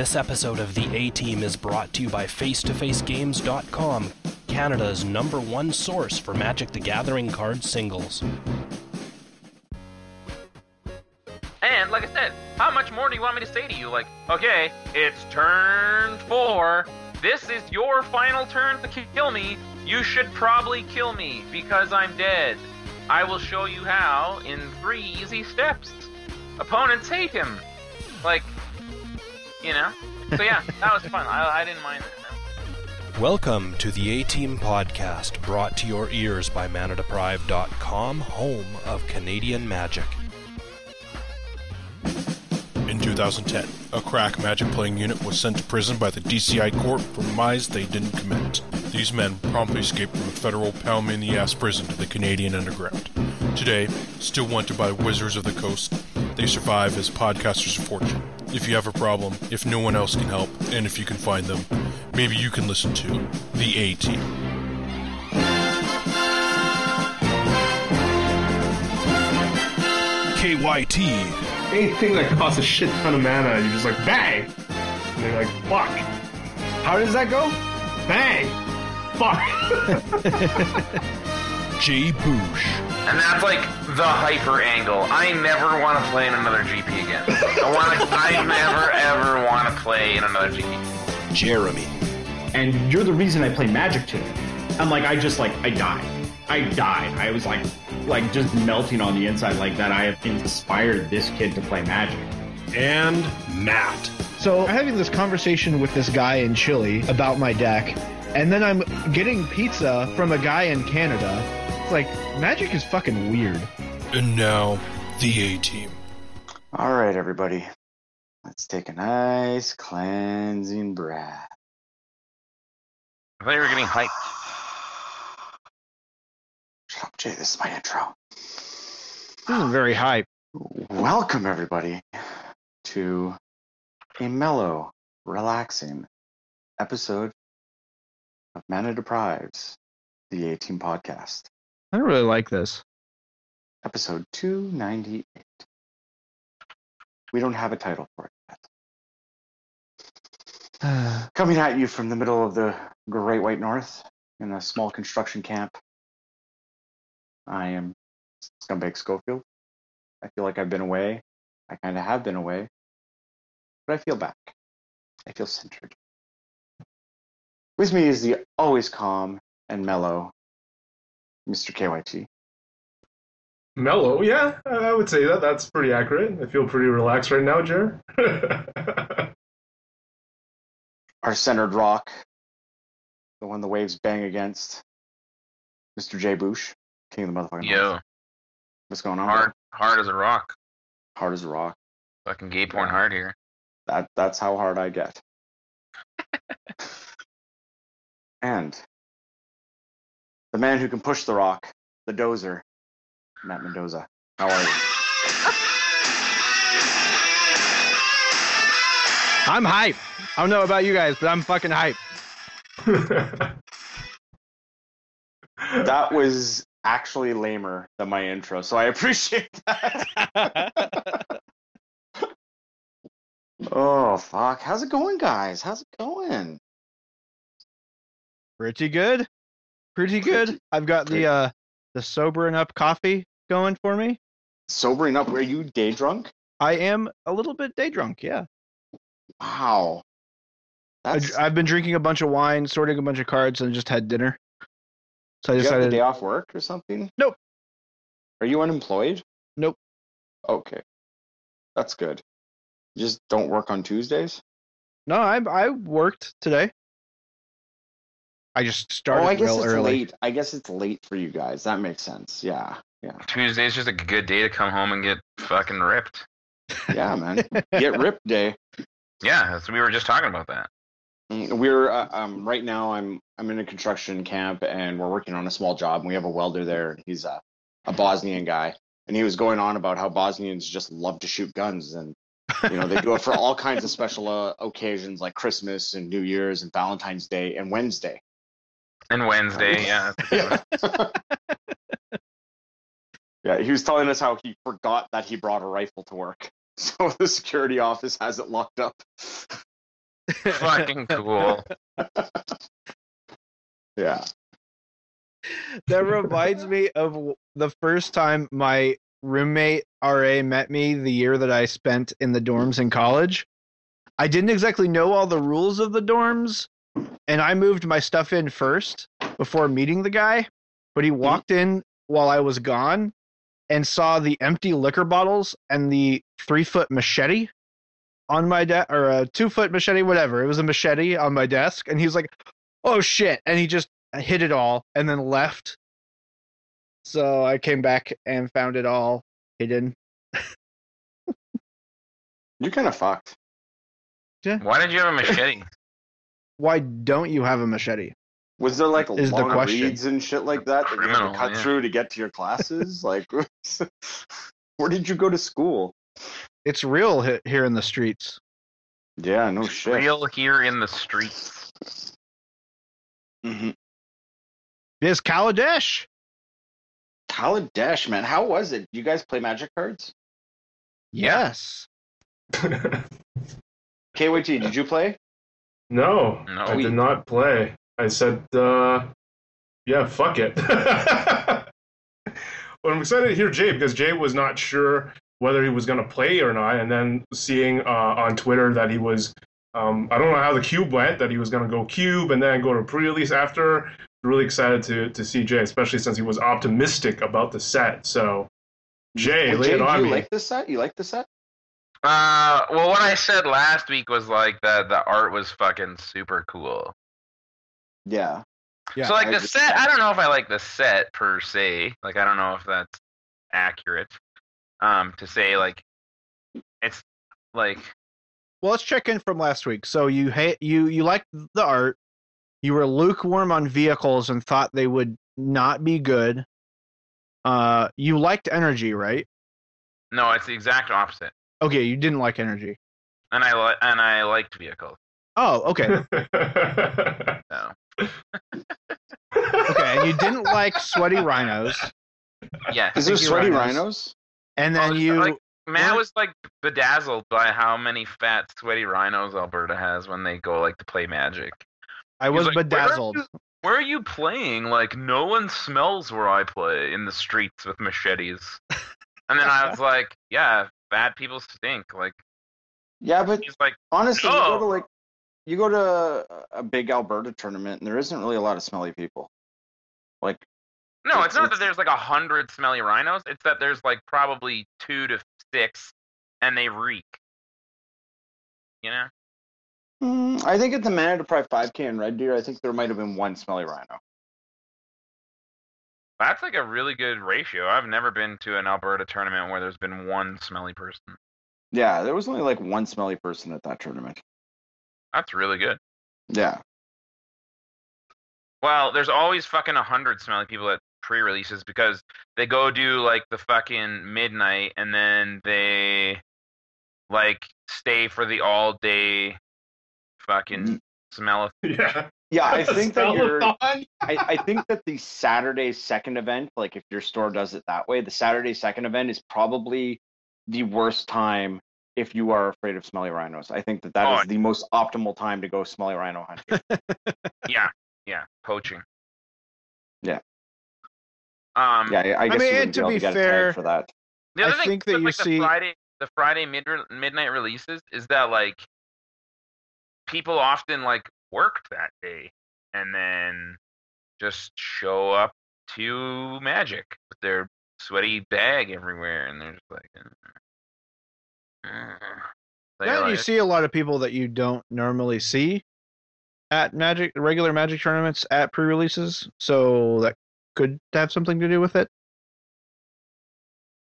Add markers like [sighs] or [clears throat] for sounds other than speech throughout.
This episode of The A Team is brought to you by FaceToFaceGames.com, Canada's number one source for Magic the Gathering card singles. And like I said, how much more do you want me to say to you? Like, okay, it's turn four. This is your final turn to kill me. You should probably kill me because I'm dead. I will show you how in three easy steps. Opponents hate him. Like, you know? So yeah, that was fun. I, I didn't mind it. Welcome to the A Team Podcast, brought to your ears by ManaDeprived.com, home of Canadian magic. In 2010, a crack magic playing unit was sent to prison by the DCI court for crimes they didn't commit. These men promptly escaped from a federal pound me in the ass prison to the Canadian underground. Today, still wanted by the wizards of the coast, they survive as podcasters of fortune. If you have a problem, if no one else can help, and if you can find them, maybe you can listen to The A Team. KYT. anything that costs a shit ton of mana, you're just like bang, and they're like fuck. How does that go? Bang, fuck. [laughs] Jay Boosh. And that's like the hyper angle. I never want to play in another GP again. I want to. I never ever want to play in another GP. Jeremy. and you're the reason I play Magic too. I'm like, I just like, I died. I died. I was like, like just melting on the inside like that. I have inspired this kid to play Magic. And Matt. So I'm having this conversation with this guy in Chile about my deck, and then I'm getting pizza from a guy in Canada. It's like magic is fucking weird. And now, The A Team. All right, everybody. Let's take a nice cleansing breath. I thought you were getting hyped. Shut up, Jay. This is my intro. This is very hype. Welcome, everybody, to a mellow, relaxing episode of Mana Deprived, the A Team podcast, I don't really like this. episode 298. We don't have a title for it yet. [sighs] Coming at you from the middle of the Great White North in a small construction camp. I am Scumbag Schofield. I feel like I've been away. I kind of have been away. But I feel back. I feel centered. With me is the always calm and mellow Mr. KYT. Mellow, yeah, I I would say that. That's pretty accurate. I feel pretty relaxed right now, Jer. [laughs] Our centered rock, the one the waves bang against, Mr. J. Bush, king of the motherfucking Yo, North. What's going on? bro? hard, hard as a rock. Hard as a rock. Fucking gay porn hard here. That that's how hard I get. [laughs] and the man who can push the rock, the dozer, Matt Mendoza. How are you? I'm hype. I don't know about you guys, but I'm fucking hype. [laughs] That was actually lamer than my intro, so I [laughs] appreciate that. oh fuck! How's it going, guys? How's it going? Pretty good. Pretty good. I've got the uh the sobering up coffee going for me. Sobering up? Were you day drunk? I am a little bit day drunk. Yeah. Wow. I, That's. I've been drinking a bunch of wine, sorting a bunch of cards, and just had dinner. So I you have the decided. day off work or something? Nope. Are you unemployed? Nope. Okay. That's good. You just don't work on Tuesdays? No, I I worked today. I just started oh, I guess real it's early. late. I guess it's late for you guys. That makes sense. Yeah. Yeah. Tuesday's just a good day to come home and get fucking ripped. Yeah, man. [laughs] Get ripped day. Yeah, that's, we were just talking about that. Mm, We're uh, um right now. I'm I'm in a construction camp and we're working on a small job. And we have a welder there. and He's a a Bosnian guy, and he was going on about how Bosnians just love to shoot guns, and you know they do it for all kinds of [laughs] special uh, occasions like Christmas and New Year's and Valentine's Day and Wednesday. And Wednesday, yeah. Yeah. [laughs] yeah, he was telling us how he forgot that he brought a rifle to work. [laughs] So the security office has it locked up. [laughs] Fucking cool. Yeah. that reminds me of the first time my roommate RA met me the year that I spent in the dorms in college. I didn't exactly know all the rules of the dorms, and I moved my stuff in first before meeting the guy. But he mm-hmm. walked in while I was gone and saw the empty liquor bottles and the three foot machete on my desk, or a two foot machete, whatever. It was a machete on my desk, and he was like, "Oh shit!" And he just hit it all and then left. So I came back and found it all hidden. You're kind of fucked. Why did you have a machete? [laughs] Why don't you have a machete? Was there like Is the long question. reads and shit like that that you had to cut yeah. through to get to your classes? [laughs] like, [laughs] where did you go to school? It's real here in the streets. Yeah, no shit. Real here in the streets. Mm-hmm. It's Kaladesh. Kaladesh, man, how was it? You guys play Magic cards? Yes. [laughs] KYT, did you play? No, No, I we- did not play. I said, uh, yeah, fuck it. [laughs] well, I'm excited to hear Jay because Jay was not sure whether he was going to play or not, and then seeing uh, on Twitter that he was, um, I don't know how the cube went, that he was going to go cube and then go to pre-release after. Really excited to to see Jay, especially since he was optimistic about the set. So, Jay, Well, lay Jay, it do you me. like this set? You like this set? Uh, well, what I said last week was like that the art was fucking super cool. Yeah. Yeah, so like I the just- set, I don't know if I like the set per se. Like I don't know if that's accurate. Um, to say like it's like Well, let's check in from last week. So you hate you you liked the art. You were lukewarm on vehicles and thought they would not be good. Uh, you liked energy, right? no, it's the exact opposite. Okay, you didn't like energy. And I li- and I liked vehicles. Oh, okay. [laughs] So [laughs] okay, and you didn't like sweaty rhinos, yeah, Is there sweaty rhinos. rhinos? and Oh, then just, you like, Matt What? was like bedazzled by how many fat, sweaty rhinos Alberta has when they go like to play Magic. I He's was like, "Where are bedazzled. you- Where are you playing? Like no one smells where I play in the streets with machetes. And then I was like, yeah, bad people stink. Like Yeah, but he's like, honestly, you go to like you go to a big Alberta tournament and there isn't really a lot of smelly people. Like no, it's not that there's like a hundred smelly rhinos. It's that there's like probably two to six, and they reek. You know? mm, I think at the Manitoba Pride 5K in Red Deer, I think there might have been one smelly rhino. That's like a really good ratio. I've never been to an Alberta tournament where there's been one smelly person. Yeah, there was only like one smelly person at that tournament. That's really good. Yeah. Well, there's always fucking a hundred smelly people at pre-releases because they go do like the fucking midnight and then they like stay for the all day fucking mm. smell of [laughs] yeah. Yeah, I think that you're [laughs] I, I think that the Saturday second event, like if your store does it that way, the Saturday second event is probably the worst time if you are afraid of smelly rhinos. I think that that is Oh. the most optimal time to go smelly rhino hunting. [laughs] yeah yeah poaching. Yeah. Um. yeah, I, I guess mean, you wouldn't to be able be to get a fair- tag for that. The other I thing think that with, you like, see- the Friday the Friday mid midnight releases is that like people often like work that day and then just show up to Magic with their sweaty bag everywhere and they're just like. "Uh, uh." They're you see a lot of people that you don't normally see at magic regular magic tournaments at pre-releases, so that could have something to do with it.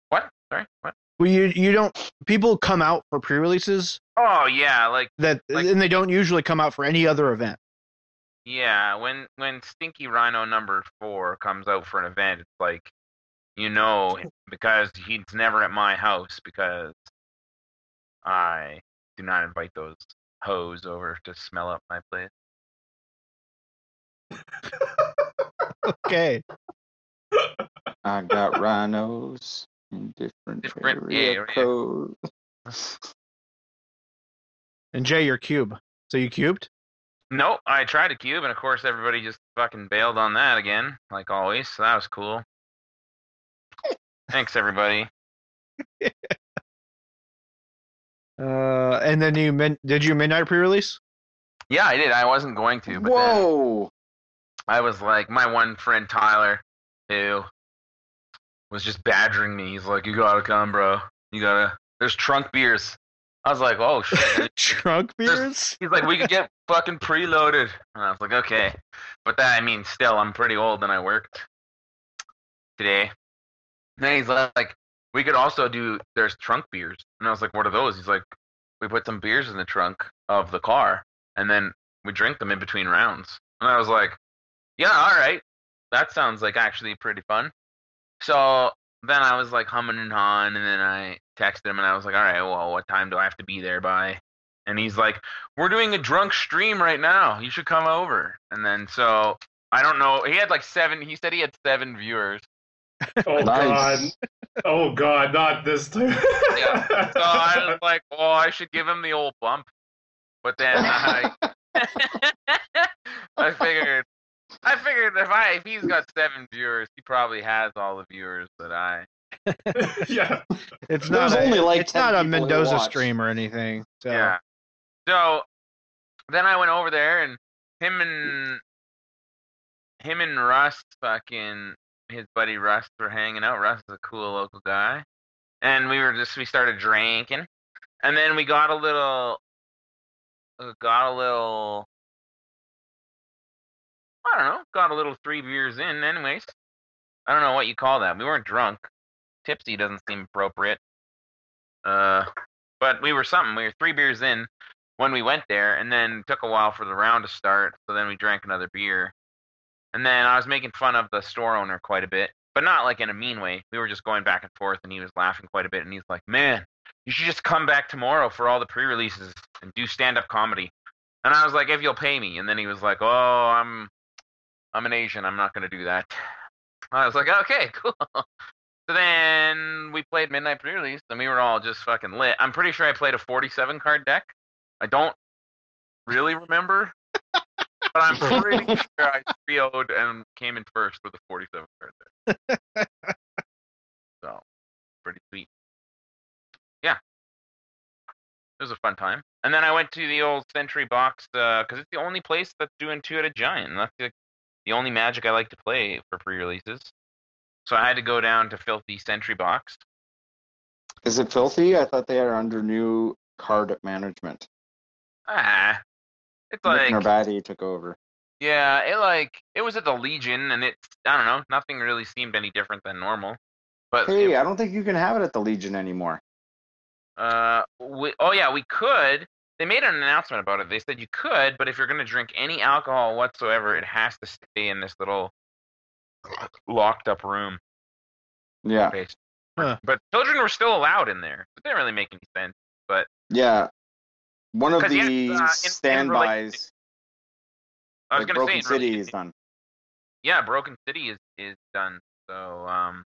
what? Sorry, what? Well, you you don't people come out for pre-releases Oh yeah, like that, Like- and they don't usually come out for any other event. Yeah, when when Stinky Rhino number four comes out for an event, it's like, you know, because he's never at my house because I do not invite those hoes over to smell up my place. [laughs] Okay, I got rhinos in different, Different area area. codes. and Jay, your cube. So you cubed? Nope, I tried to cube, and of course everybody just fucking bailed on that again, like always. So that was cool. Thanks, everybody. [laughs] Uh, and then you min- did you midnight pre-release? Yeah, I did. I wasn't going to, but Whoa! I was like, my one friend Tyler, who was just badgering me. He's like, "You gotta come, bro. You gotta." There's trunk beers. I was like, "Oh shit." [laughs] Trunk beers? He's like, "We could get fucking preloaded," and I was like, "Okay," but that I mean, still, I'm pretty old and I worked today. then he's like, "We could also do there's trunk beers," and I was like, "What are those?" He's like, "We put some beers in the trunk of the car, and then we drink them in between rounds." And I was like, "Yeah, all right, that sounds like actually pretty fun." So then I was like humming and hawing, and then I texted him and I was like, "All right, well, what time do I have to be there by?" And he's like, "We're doing a drunk stream right now. You should come over." And then so I don't know. He had like seven. He said he had seven viewers. Oh Nice. god. Oh god, not this [laughs] time. Yeah. So I was like, "Well, I should give him the old bump." But then I, [laughs] [laughs] I figured, I figured if I if he's got seven viewers, he probably has all the viewers that I. [laughs] yeah. It's There's not a, only like it's 10 not a people Mendoza stream or anything. So. Yeah. So then I went over there and him and him and Russ fucking his buddy Russ were hanging out. Russ is a cool local guy. And we were just we started drinking. And then we got a little uh, got a little I don't know, got a little three beers in anyways. I don't know what you call that. We weren't drunk. Tipsy doesn't seem appropriate. Uh but we were something. We were three beers in when we went there, and then took a while for the round to start. So then we drank another beer, and then I was making fun of the store owner quite a bit, but not like in a mean way. We were just going back and forth, and he was laughing quite a bit. And he's like, "Man, you should just come back tomorrow for all the pre-releases and do stand-up comedy." And I was like, "If you'll pay me." And then he was like, "Oh, I'm, I'm an Asian. I'm not going to do that." [laughs] I was like, "Okay, [laughs] cool." So then we played Midnight Pre-Release, and we were all just fucking lit. I'm pretty sure I played a 47 card deck. I don't really remember, but I'm pretty [laughs] sure I 3 0'd and came in first with a 47 card deck. so, pretty sweet. Yeah. It was a fun time. And then I went to the old Sentry Box uh, because it's the only place that's doing two-headed giant. That's the, the only magic I like to play for pre releases. So I had to go down to Filthy Sentry Box. Is it filthy? I thought they are under new card management. Ah, it's Nick like Narbati took over. yeah, it like it was at the Legion, and it's I don't know, nothing really seemed any different than normal. But Hey, it- I don't think you can have it at the Legion anymore. uh, we, oh yeah, we could. They made an announcement about it. They said you could, but if you're going to drink any alcohol whatsoever, it has to stay in this little locked up room. Yeah, Huh. But children were still allowed in there. It didn't really make any sense. But yeah. One of yeah, the uh, in- in standbys, I was like going to Broken say, in City relation- is done. yeah, Broken City is is done. So um,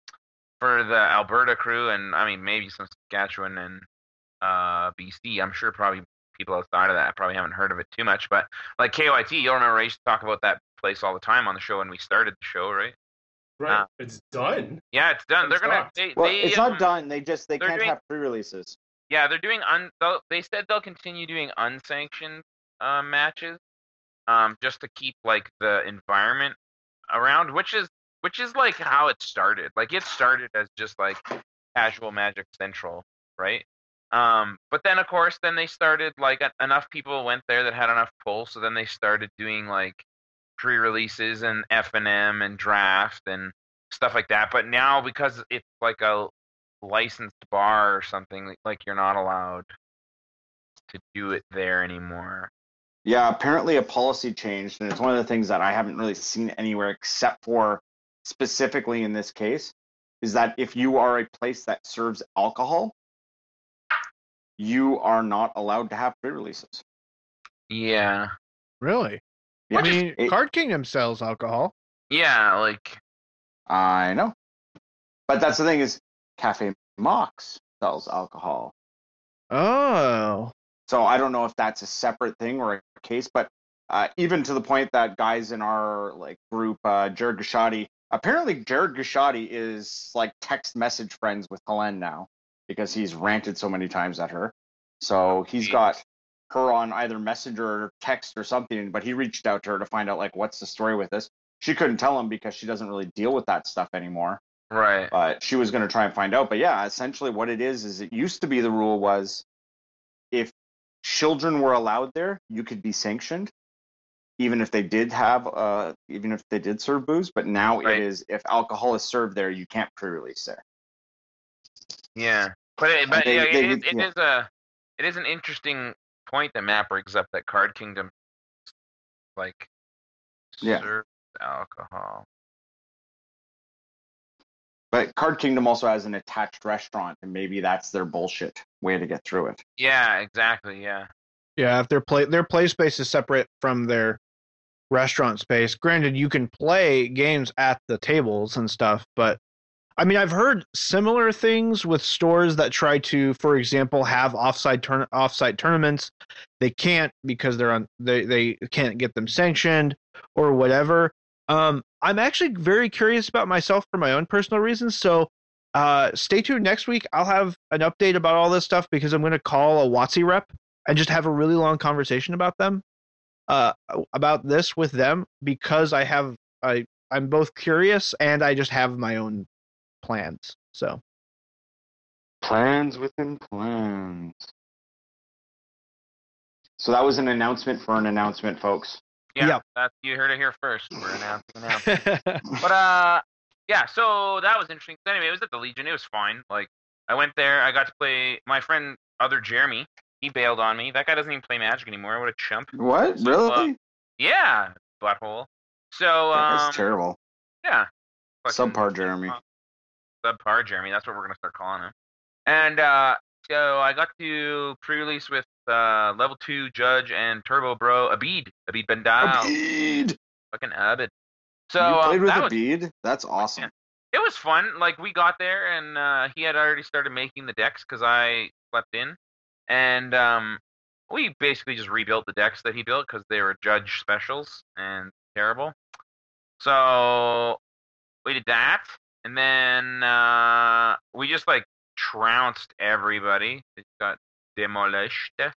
for the Alberta crew, and I mean maybe some Saskatchewan and uh, BC, I'm sure probably people outside of that probably haven't heard of it too much. But like KYT, you'll remember I used to talk about that place all the time on the show when we started the show, right? Right. Ah. it's done. Yeah, it's done. They're gonna. not. They, Well, they, it's um, not done. They just they can't doing- have pre-releases. Yeah, they're doing un. they'll- They said they'll continue doing unsanctioned uh, matches, um, just to keep like the environment around, which is which is like how it started. Like it started as just like casual Magic Central, right? Um, but then of course, then they started like enough people went there that had enough pull, so then they started doing like pre-releases and F and M and draft and stuff like that. But now because it's like a licensed bar or something like- like you're not allowed to do it there anymore Yeah, apparently a policy changed, and it's one of the things that I haven't really seen anywhere except for specifically in this case, is that if you are a place that serves alcohol, you are not allowed to have pre-releases. yeah Really? Yeah, I mean, it- Card Kingdom sells alcohol. yeah like I know. But that's the thing is, Cafe Mox sells alcohol. Oh. So I don't know if that's a separate thing or a case, but uh, even to the point that guys in our like group, uh, Jared Gashadi, apparently Jared Gashadi is like text message friends with Helene now because he's ranted so many times at her. So he's got her on either messenger or text or something, but he reached out to her to find out like what's the story with this. She couldn't tell him because she doesn't really deal with that stuff anymore Right. but she was going to try and find out. But yeah, essentially what it is is it used to be the rule was if children were allowed there, you could be sanctioned, even if they did have uh even if they did serve booze. But now Right. it is if alcohol is served there, you can't pre-release there. Yeah, but it, but they- yeah, they- it, is, it yeah. is a it is an interesting point that Matt brings up that Card Kingdom like Yeah. serves alcohol. But Card Kingdom also has an attached restaurant, and maybe that's their bullshit way to get through it. Yeah, exactly. Yeah, Yeah, if their play their play space is separate from their restaurant space. Granted, you can play games at the tables and stuff, but I mean, I've heard similar things with stores that try to, for example, have offsite turn offsite tournaments. They can't because they're on they they can't get them sanctioned or whatever. Um, I'm actually very curious about myself for my own personal reasons. So, uh, stay tuned next week. I'll have an update about all this stuff because I'm going to call a WotC rep and just have a really long conversation about them, uh, about this with them because I have I I'm both curious and I just have my own plans. So Plans within plans. So that was an announcement for an announcement, folks. yeah. Yeah. That's you heard it here first. We're announcing announcing. [laughs] But uh, yeah. So that was interesting. So anyway, it was at the Legion. It was fine. Like I went there. I got to play my friend, other Jeremy. He bailed on me. That guy doesn't even play Magic anymore. What a chump. What? So, Really? uh, Yeah, butthole. So um, That's terrible. yeah. Subpar Jeremy. Subpar Jeremy. That's what we're gonna start calling him. And uh, so I got to pre-release with uh, level two Judge and Turbo Bro Abid Abid Bendal. Abid! Fucking Abid. So you played um, with that was, That's awesome. it was fun. Like we got there and uh, he had already started making the decks because I slept in, and um, we basically just rebuilt the decks that he built because they were Judge specials and terrible. So we did that, and then uh, we just like trounced everybody. It got demolished. That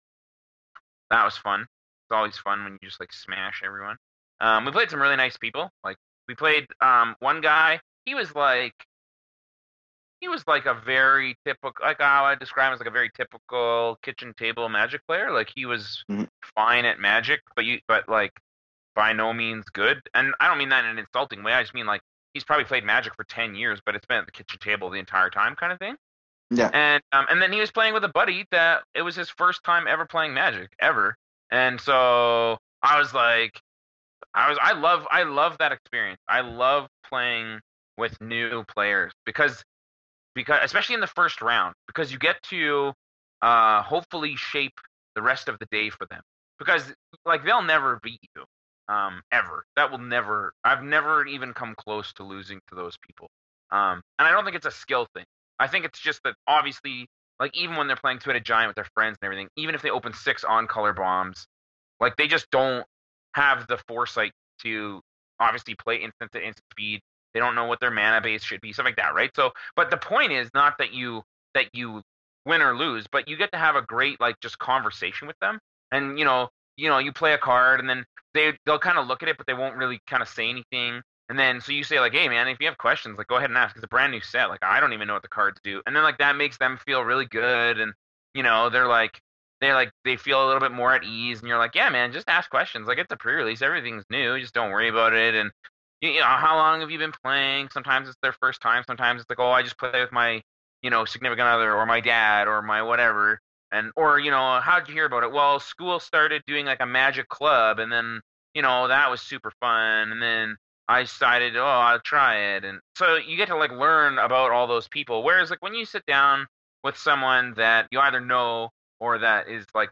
was fun. It's always fun when you just like smash everyone. Um, we played some really nice people. Like we played um, one guy. He was like he was like a very typical like how I describe him as like a very typical kitchen table magic player. Like he was Mhm. fine at magic, but you but like by no means good. And I don't mean that in an insulting way. I just mean like he's probably played magic for ten years, but it's been at the kitchen table the entire time kind of thing. Yeah. And um, and then he was playing with a buddy that it was his first time ever playing Magic ever, and so I was like, I was I love I love that experience. I love playing with new players because because especially in the first round because you get to uh, hopefully shape the rest of the day for them because like they'll never beat you um, ever. That will never. I've never even come close to losing to those people. Um, and I don't think it's a skill thing. I think it's just that obviously, like even when they're playing two-headed giant with their friends and everything, even if they open six on color bombs, like they just don't have the foresight to obviously play instant to instant speed. They don't know what their mana base should be, stuff like that, right? So, but the point is not that you that you win or lose, but you get to have a great like just conversation with them, and you know, you know, you play a card, and then they they'll kind of look at it, but they won't really kind of say anything. And then so you say like, hey man, if you have questions, like go ahead and ask. It's a brand new set. Like I don't even know what the cards do. And then like that makes them feel really good, and you know they're like they like they feel a little bit more at ease. And you're like, yeah man, just ask questions. Like it's a pre-release, everything's new. Just don't worry about it. And you you know how long have you been playing? Sometimes it's their first time. Sometimes it's like, oh, I just play with my you know significant other or my dad or my whatever. And or you know how'd you hear about it? Well, school started doing like a magic club, and then you know that was super fun. And then I decided, oh, I'll try it. And so you get to like learn about all those people. Whereas like when you sit down with someone that you either know or that is like,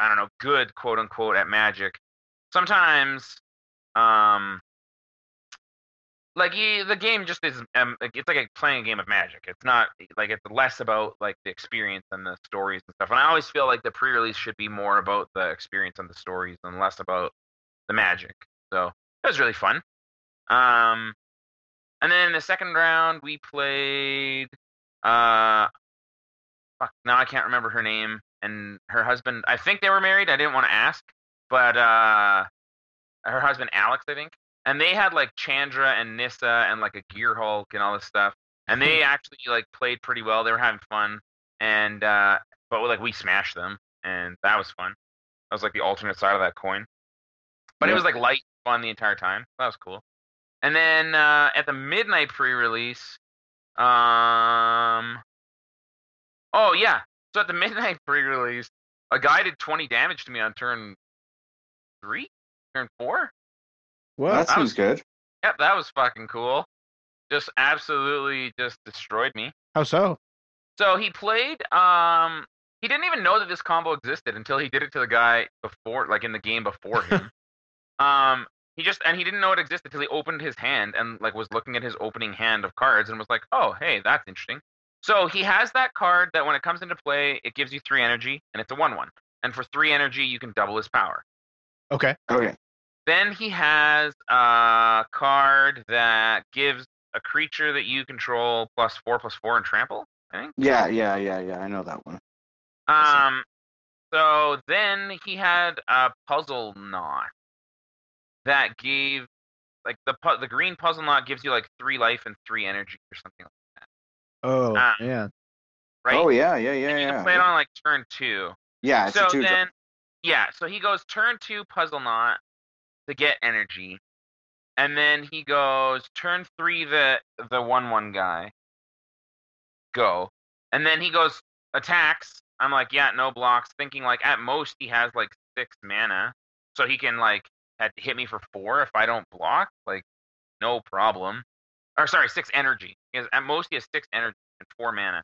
I don't know, good quote unquote at magic, sometimes, um, like he, the game just is um, it's like a, playing a game of magic. It's not like it's less about like the experience and the stories and stuff and i always feel like the pre-release should be more about the experience and the stories and less about the magic so it was really fun. Um and then in the second round we played uh fuck, now i can't remember her name and her husband i think they were married i didn't want to ask but uh her husband alex i think and they had like Chandra and Nissa and like a Gearhulk and all this stuff, and they actually like played pretty well. They were having fun, and uh, but like we smashed them, and that was fun. That was like the alternate side of that coin, but it was like light fun the entire time. That was cool. And then uh, at the midnight pre-release, um, oh yeah, so at the [laughs] midnight pre-release, a guy did 20 damage to me on turn three, turn four. What? that that seems was- good. Yep, that was fucking cool. Just absolutely just destroyed me. How so? So he played um he didn't even know that this combo existed until he did it to the guy before like in the game before him. [laughs] um he just and he didn't know it existed until he opened his hand and like was looking at his opening hand of cards and was like, "Oh, hey, that's interesting." So he has that card that when it comes into play, it gives you 3 energy and it's a 1/1. And for 3 energy, you can double his power. Okay. Okay. Then he has a card that gives a creature that you control plus four plus four and trample. I think. Yeah, yeah, yeah, yeah. I know that one. Um. So then he had a Puzzleknot that gave like the pu- the green Puzzleknot gives you like three life and three energy or something like that. Oh Ah. man. right. Oh yeah, yeah, yeah, And you yeah. can play it on like turn two. yeah, it's so a two. then, yeah, so he goes turn two Puzzleknot to get energy, and then he goes turn three the the one one guy. Go, and then he goes attacks. I'm like, yeah, no blocks. Thinking like at most he has like six mana, so he can like hit me for four if I don't block. Like, no problem. Or sorry, six energy. Has, at most he has six energy and four mana.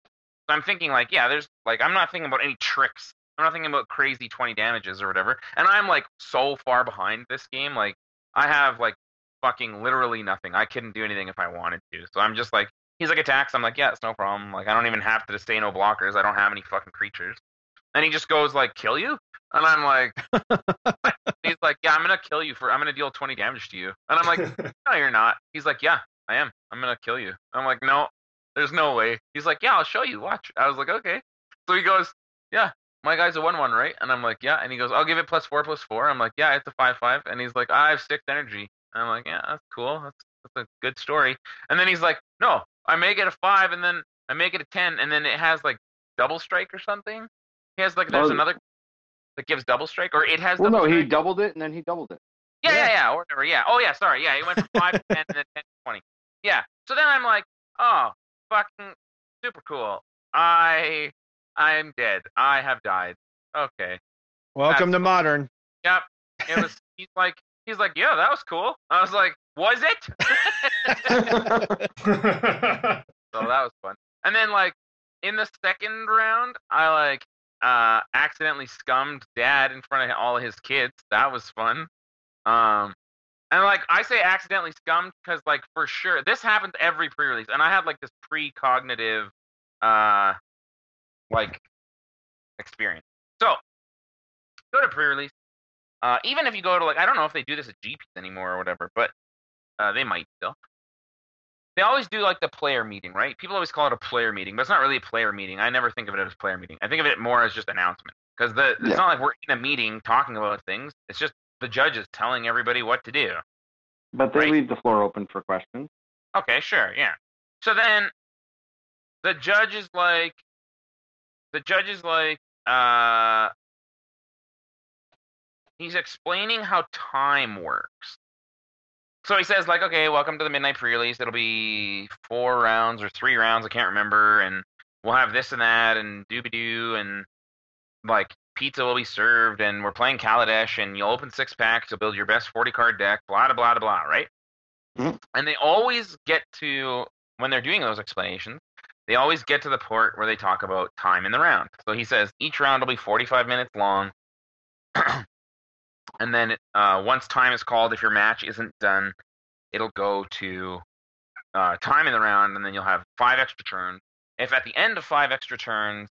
So I'm thinking like, yeah, there's like I'm not thinking about any tricks. I'm not thinking about crazy 20 damages or whatever. And I'm like so far behind this game. Like I have like fucking literally nothing. I couldn't do anything if I wanted to. So I'm just like, he's like attacks. I'm like, yeah, it's no problem. Like I don't even have to stay no blockers. I don't have any fucking creatures. And he just goes like, kill you. And I'm like, [laughs] he's like, yeah, I'm gonna kill you for. I'm gonna deal 20 damage to you. And I'm like, [laughs] no, you're not. He's like, yeah, I am. I'm gonna kill you. I'm like, no, there's no way. He's like, yeah, I'll show you. Watch. I was like, okay. So he goes, yeah, my guy's a one-one, right? And I'm like, yeah. And he goes, I'll give it plus four, plus four. I'm like, yeah, it's a five-five. And he's like, I have six energy. And I'm like, yeah, that's cool. That's that's a good story. And then he's like, no, I make it a five, and then I make it a ten, and then it has like double strike or something. He has like there's Oh. another that gives double strike, or it has. well, no, he doubled it and then he doubled it. Yeah, yeah, yeah, or whatever. Yeah. Oh, yeah. Sorry. Yeah, he went from five to ten and then ten to twenty. Yeah. So then I'm like, oh, fucking super cool. I, I'm dead. I have died. Okay. Welcome to modern. Yep. It was. [laughs] he's like, he's like, yeah, that was cool. I was like, was it? [laughs] [laughs] So that was fun. And then like in the second round, I like uh accidentally scummed dad in front of all of his kids. That was fun. Um and like I say accidentally scummed because like for sure this happens every pre-release, and I had like this pre-cognitive uh like experience. So go to pre-release. Uh, even if you go to like I don't know if they do this at GPs anymore or whatever, but uh, they might still they always do like the player meeting, right? People always call it a player meeting, but it's not really a player meeting. I never think of it as a player meeting. I think of it more as just announcement because the it's not like we're in a meeting talking about things. It's just the judges telling everybody what to do. But they Right. leave the floor open for questions. Okay, sure, yeah. So then the judge is like the judge is like uh he's explaining how time works. So he says like, okay, welcome to the midnight pre-release. It'll be four rounds or three rounds, I can't remember, and we'll have this and that and doobie doo and like pizza will be served and we're playing Kaladesh and you'll open six packs, you'll build your best forty card deck, blah blah blah blah, right? Mhm. And they always get to when they're doing those explanations, they always get to the part where they talk about time in the round. So he says each round will be 45 minutes long. [clears throat] and then uh, once time is called, if your match isn't done, it'll go to uh, time in the round, and then you'll have five extra turns. If at the end of five extra turns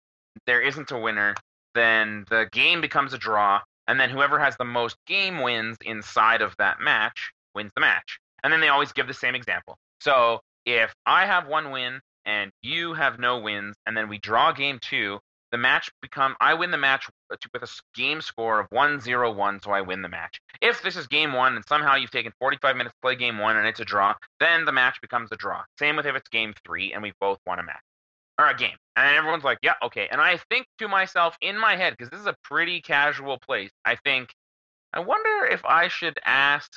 there isn't a winner, then the game becomes a draw, and then whoever has the most game wins inside of that match wins the match. And then they always give the same example. So if I have one win and you have no wins, and then we draw game two, the match become I win the match with a game score of 1-0-1, so I win the match. If this is game one and somehow you've taken 45 minutes to play game one and it's a draw, then the match becomes a draw. Same with if it's game three and we both won a match or a game. And everyone's like, yeah, okay. And I think to myself in my head, because this is a pretty casual place, I think, I wonder if I should ask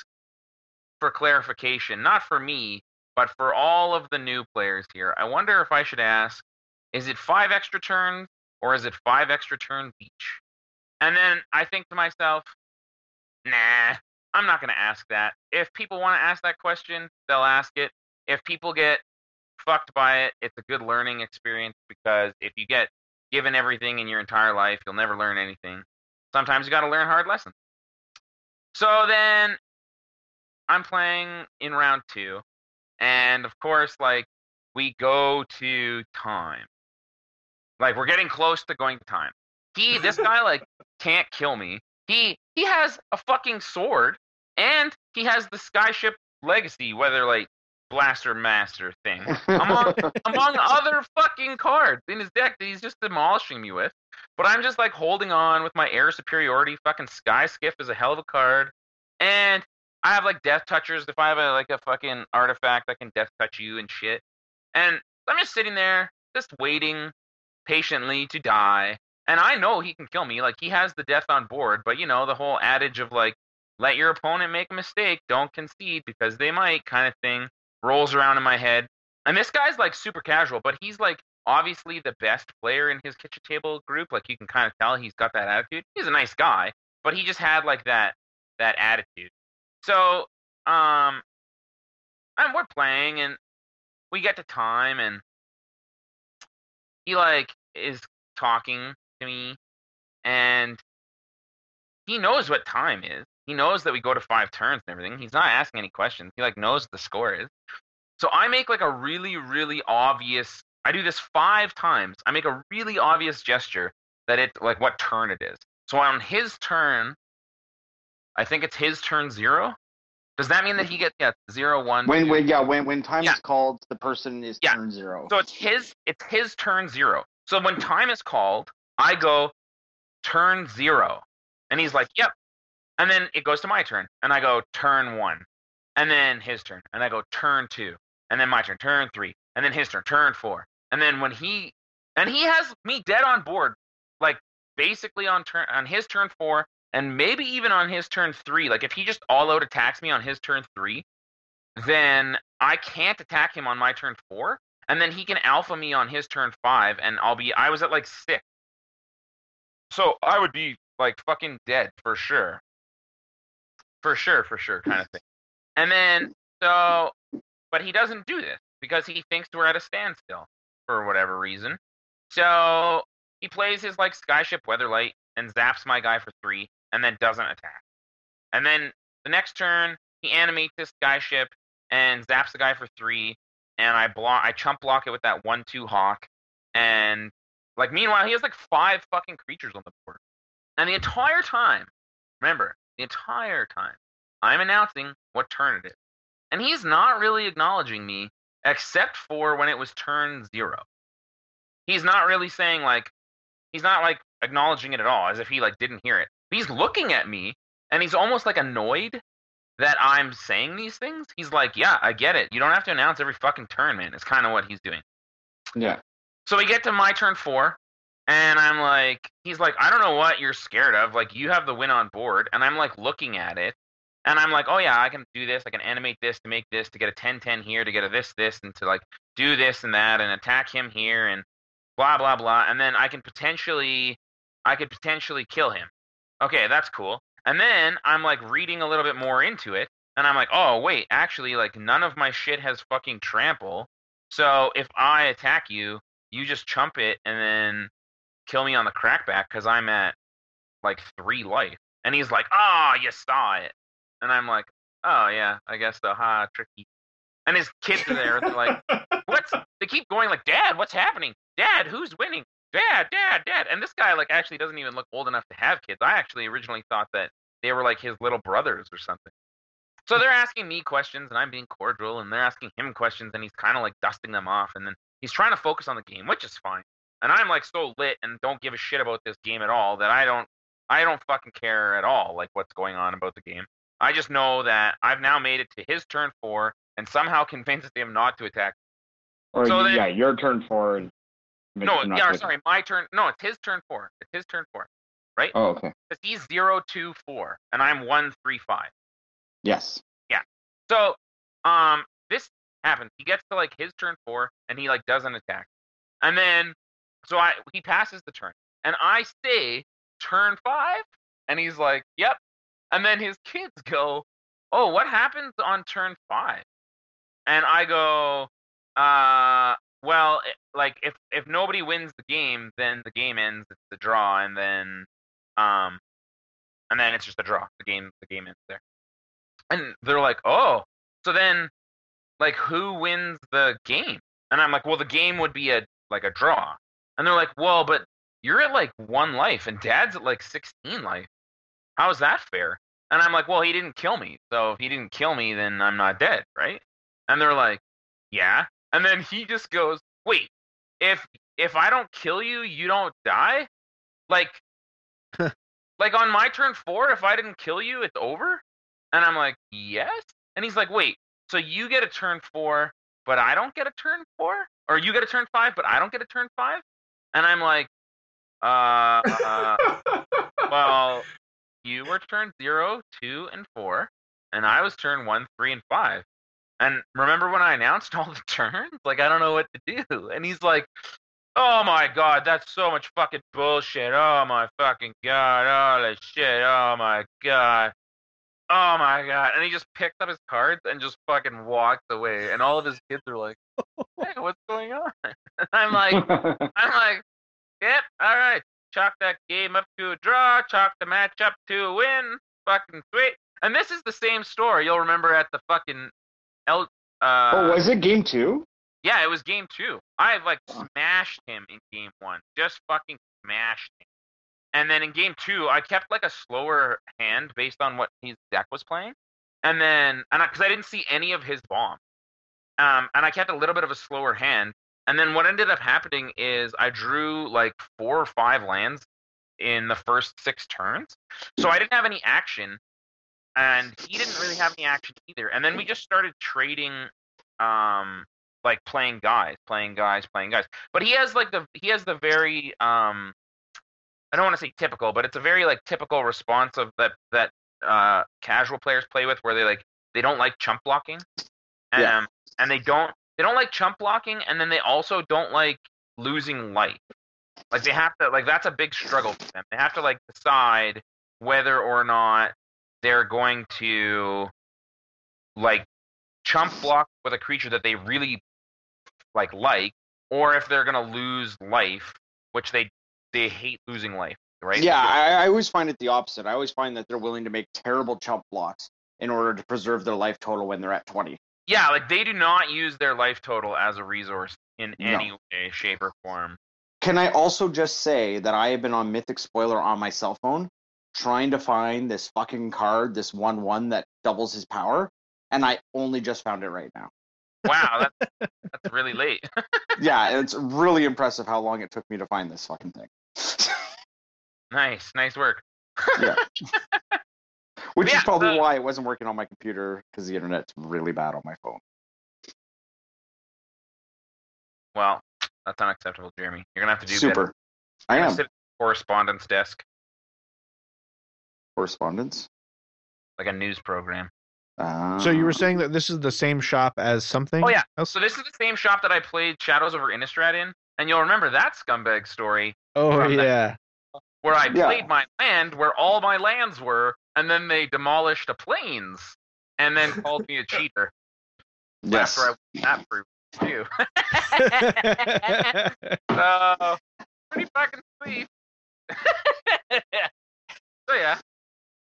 for clarification, not for me, but for all of the new players here. I wonder if I should ask, is it five extra turns or is it five extra turns each? And then I think to myself, nah, I'm not going to ask that. If people want to ask that question, they'll ask it. If people get fucked by it, it's a good learning experience because if you get given everything in your entire life, you'll never learn anything. Sometimes you got to learn hard lessons. So then I'm playing in round two, and of course, like, we go to time. Like, we're getting close to going to time. He, this [laughs] guy, like, can't kill me. He, he has a fucking sword, and he has the Skyship Legacy, whether, like, Blaster Master thing, among, among [laughs] other fucking cards in his deck that he's just demolishing me with. But I'm just, like, holding on with my air superiority. Fucking Sky Skiff is a hell of a card. And I have, like, Death Touchers. If I have, a, like, a fucking artifact that can Death Touch you and shit. And I'm just sitting there, just waiting patiently to die. And I know he can kill me. Like, he has the death on board, but, you know, the whole adage of, like, let your opponent make a mistake, don't concede because they might kind of thing rolls around in my head. And this guy's, like, super casual, but he's, like, obviously the best player in his kitchen table group. Like, you can kind of tell he's got that attitude. He's a nice guy, but he just had, like, that, that attitude. So, um, and we're playing, and we get to time, and he like is talking to me, and he knows what time is. He knows that we go to five turns and everything. He's not asking any questions. He like knows the score is. So I make like a really, really obvious. I do this five times. I make a really obvious gesture that it's like what turn it is. So on his turn, I think it's his turn zero. Does that mean that he gets yeah zero one? When when yeah when when time Yeah. is called, the person is Yeah. turn zero. So it's his it's his turn zero. So when time is called, I go turn zero. And he's like, Yep. And then it goes to my turn. And I go turn one. And then his turn. And I go turn two. And then my turn, turn three. And then his turn, turn four. And then when he and he has me dead on board, like basically on turn on his turn four, and maybe even on his turn three. Like if he just all out attacks me on his turn three, then I can't attack him on my turn four, and then he can alpha me on his turn five, and I'll be I was at like six, so I would be like fucking dead for sure, for sure, for sure, kind of thing. And then so, but he doesn't do this because he thinks we're at a standstill for whatever reason. So he plays his like Skyship Weatherlight and zaps my guy for three, and then doesn't attack. And then the next turn, he animates this guy ship and zaps the guy for three, and I block, I chump block it with that one-two hawk, and like meanwhile he has like five fucking creatures on the board, and the entire time, remember, the entire time, I'm announcing what turn it is, and he's not really acknowledging me except for when it was turn zero. He's not really saying like, he's not like acknowledging it at all, as if he like didn't hear it. He's looking at me, and he's almost like annoyed that I'm saying these things. He's like, "Yeah, I get it. You don't have to announce every fucking turn, man." It's kind of what he's doing. yeah. So we get to my turn four, and I'm like, he's like, I don't know what you're scared of. Like, you have the win on board, and I'm like looking at it, and I'm like, oh yeah, I can do this. I can animate this to make this to get a 10-10 here, to get a this this, and to like do this and that, and attack him here, and blah blah blah, and then I can potentially, I could potentially kill him. Okay, that's cool. And then I'm like reading a little bit more into it, and I'm like, oh wait, actually, like none of my shit has fucking trample. So if I attack you, you just chump it and then kill me on the crackback because I'm at like three life. And he's like, ah, you saw it. And I'm like, oh yeah, I guess so. Ha, tricky. and his kids are there. They're like, [laughs] "What's?" They keep going like, "Dad, what's happening? Dad, who's winning? Dad, Dad, Dad." And this guy like actually doesn't even look old enough to have kids. I actually originally thought that they were like his little brothers or something. So they're asking me questions, and I'm being cordial, and they're asking him questions, and he's kind of like dusting them off, and then he's trying to focus on the game, which is fine. And I'm like so lit and don't give a shit about this game at all that I don't I don't fucking care at all like what's going on about the game. I just know that I've now made it to his turn four and somehow [laughs] convinced him not to attack. Or So then- yeah, your turn forward. No, yeah, sorry, my turn. No, it's his turn four. It's his turn four, right? Oh, okay. Because he's zero two four, and I'm one three five. Yes. Yeah. So, um, this happens. He gets to like his turn four, and he like doesn't attack, and then so I he passes the turn, and I say turn five, and he's like, yep, and then his kids go, oh, what happens on turn five? And I go, uh, well, it, like if if nobody wins the game, then the game ends. It's the draw, and then um, and then it's just a draw. The game the game ends there. And they're like, oh, so then, like, who wins the game? And I'm like, well, the game would be a like a draw. And they're like, well, but you're at like one life, and Dad's at like 16 life. How is that fair? And I'm like, well, he didn't kill me, so if he didn't kill me, then I'm not dead, right? And they're like, yeah. And then he just goes, wait, if if I don't kill you, you don't die? Like, like on my turn four, if I didn't kill you, it's over? And I'm like, yes. And he's like, wait, so you get a turn four, but I don't get a turn four? Or you get a turn five, but I don't get a turn five? And I'm like, uh, uh [laughs] well, you were turn zero, two, and four, and I was turn one, three, and five. And remember when I announced [laughs] all the turns? Like, I don't know what to do. And he's like, oh my god, that's so much fucking bullshit. Oh my fucking god. Holy shit. Oh my god. Oh my god. And he just picked up his cards and just fucking walked away. And all of his kids are like, [laughs] hey, what's going on? And [laughs] I'm like, I'm like, yep, all right. Chalk that game up to a draw. Chalk the match up to a win. Fucking sweet. And this is the same story you'll remember at the fucking El. Uh, oh, was it game two? yeah, it was game two. I like smashed him in game one. Just fucking smashed him. And then in game two, I kept like a slower hand based on what his deck was playing. And then, and because I, didn't see any of his bomb, um, and I kept a little bit of a slower hand. And then what ended up happening is I drew like four or five lands in the first six turns. So I didn't have any action, and he didn't really have any action either. And then we just started trading, um, like playing guys, playing guys, playing guys. But he has like the he has the very um, I don't want to say typical, but it's a very like typical response of that that uh casual players play with, where they like they don't like chump blocking, um, Yeah. and they don't they don't like chump blocking, and then they also don't like losing life. Like they have to like that's a big struggle for them. They have to like decide whether or not they're going to like chump block with a creature that they really like like, or if they're gonna lose life, which they they hate losing life, right? Yeah, I, I always find it the opposite. I always find that they're willing to make terrible chump blocks in order to preserve their life total when they're at 20. Yeah, like they do not use their life total as a resource in No. any way, shape, or form. Can I also just say that I have been on Mythic Spoiler on my cell phone trying to find this fucking card, this 1 1 that doubles his power, and I only just found it right now. Wow, that's [laughs] that's really late. [laughs] Yeah, it's really impressive how long it took me to find this fucking thing. nice, nice work. Yeah. [laughs] Which Yeah, is probably the- why it wasn't working on my computer because the internet's really bad on my phone. Well, that's unacceptable, Jeremy. You're gonna have to do Super. better. I am. sit at the correspondence desk Correspondence. like a news program. Uh, So you were saying that this is the same shop as something? Oh, yeah. else? So this is the same shop that I played Shadows over Innistrad in, and you'll remember that scumbag story Oh from that- yeah. where I Yeah. played my land where all my lands were, and then they demolished the plains, and then called me a [laughs] cheater yes. after I won that proof too. [laughs] so pretty fucking sweet. so yeah,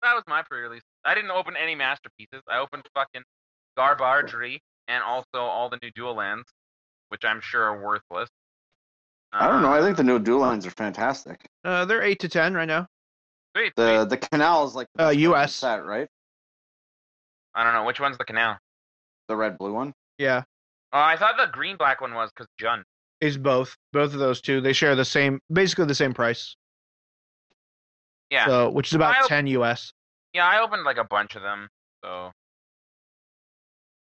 that was my pre-release. I didn't open any masterpieces. I opened fucking Garbargery, and also all the new dual lands, which I'm sure are worthless. I don't know. Uh, I think the new dual lands are fantastic. Uh, they're eight to ten right now. sweet, The sweet. the canal is like the Uh, best part of the US. set, right? I don't know which one's the canal. The red blue one. Yeah, Oh, I thought the green black one was because Jun. is both. Both of those two. They share the same, basically the same price. Yeah, So, which is about I- ten US. yeah. I opened like a bunch of them, so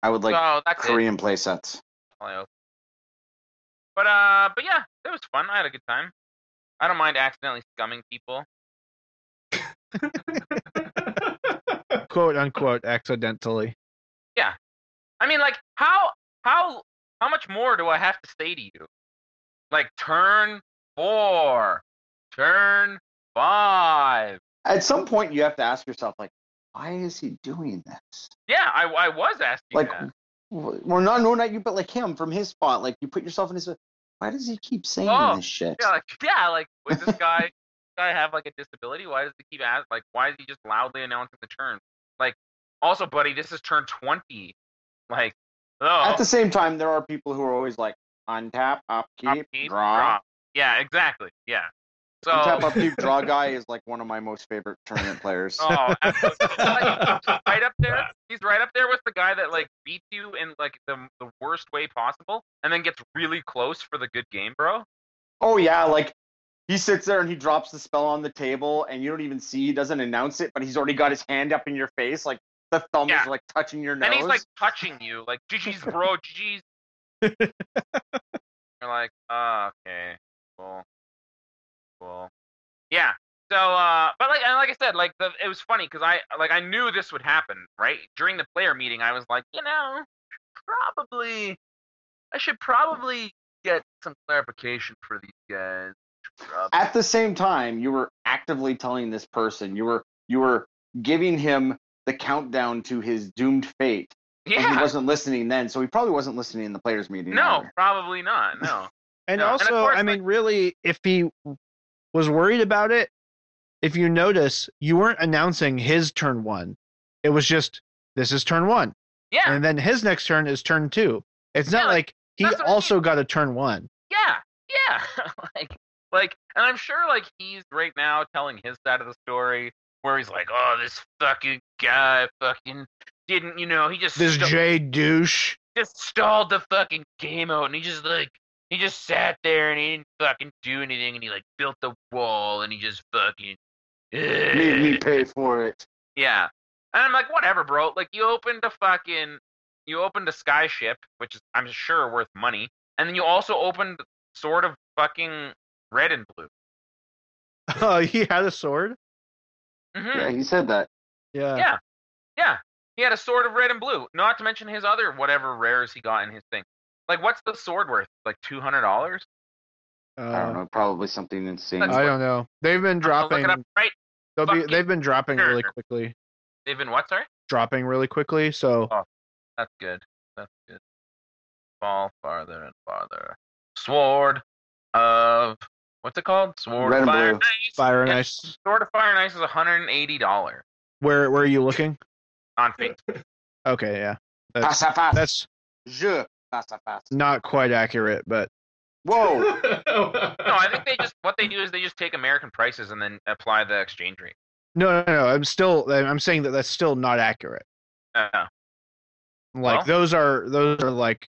I would like so that's it. Korean play sets. all I opened. But uh, but yeah, it was fun. I had a good time. I don't mind accidentally scumming people. [laughs] quote unquote accidentally. Yeah. I mean, like, how how how much more do I have to say to you? Like, turn four, turn five. At some point, you have to ask yourself, like, why is he doing this? Yeah, I I was asking Like, that. well, not no, not you, but like him from his spot. Like, you put yourself in his. Why does he keep saying Oh, this shit? Yeah, like [laughs] yeah, like would this guy [laughs] guy have like a disability? Why does he keep asking? Like, why is he just loudly announcing the turn? Like, also, buddy, this is turn twenty. Like, oh, At the oh. same time, there are people who are always like, untap, upkeep, upkeep, draw. drop. Yeah, exactly. Yeah. So Untap, upkeep, draw guy is like one of my most favorite tournament players. Oh, absolutely. Like, [laughs] right up there. He's right up there with the guy that like beats you in like the the worst way possible, and then gets really close for the good game, bro. Oh yeah, like he sits there and he drops the spell on the table, and you don't even see. He doesn't announce it, but he's already got his hand up in your face, like the thumb Yeah. is like touching your nose. And he's like touching you, like GG's, bro, GG's. [laughs] You're like, oh, okay, cool, cool, yeah. So, uh, but like, and like I said, like the it was funny because I like I knew this would happen, right? During the player meeting, I was like, you know, probably, I should probably get some clarification for these guys. Prob- At the same time, you were actively telling this person you were you were giving him the countdown to his doomed fate. And he wasn't listening then, so he probably wasn't listening in the players' meeting. no, either. probably not. No, [laughs] And No, and also, course, I mean, really, if he was worried about it, if you notice, you weren't announcing his turn one. It was just this is turn one, yeah, and then his next turn is turn two. It's not Yeah, like he that's what I also got a turn one. Yeah, yeah. [laughs] like, like, and I'm sure like he's right now telling his side of the story where he's like, "Oh, this fucking guy, fucking didn't, you know, he just This sta- J douche. just stalled the fucking game out, and he just like." He just sat there and he didn't fucking do anything, and he like built the wall, and he just fucking Made [laughs] me [laughs] pay for it. Yeah. And I'm like, whatever, bro. Like, you opened a fucking, you opened a skyship, which is, I'm sure, worth money, and then you also opened sword of fucking red and blue. [laughs] Oh, he had a sword. hmm Yeah, he said that. Yeah. Yeah. Yeah. He had a sword of red and blue. Not to mention his other whatever rares he got in his thing. Like, what's the sword worth? Like two hundred dollars? I don't Uh, know, probably something insane. I don't know. They've been Look dropping. it up right. They'll be. They've been dropping really quickly. They've been what? Sorry. Dropping really quickly. So Oh. That's good. That's good. Fall farther and farther. Sword of what's it called? Sword Red of Fire blue. and Ice. fire and Yeah, ice. Sword of Fire and Ice is $180 Where Where are you looking? on Fate. [laughs] Okay, yeah. That's Pass pass. that's Je pass a not quite accurate, but Whoa. [laughs] No, I think they just what they do is they just take American prices and then apply the exchange rate. no, no, no. I'm still. I'm saying that that's still not accurate. Uh, Like Well- those are those are like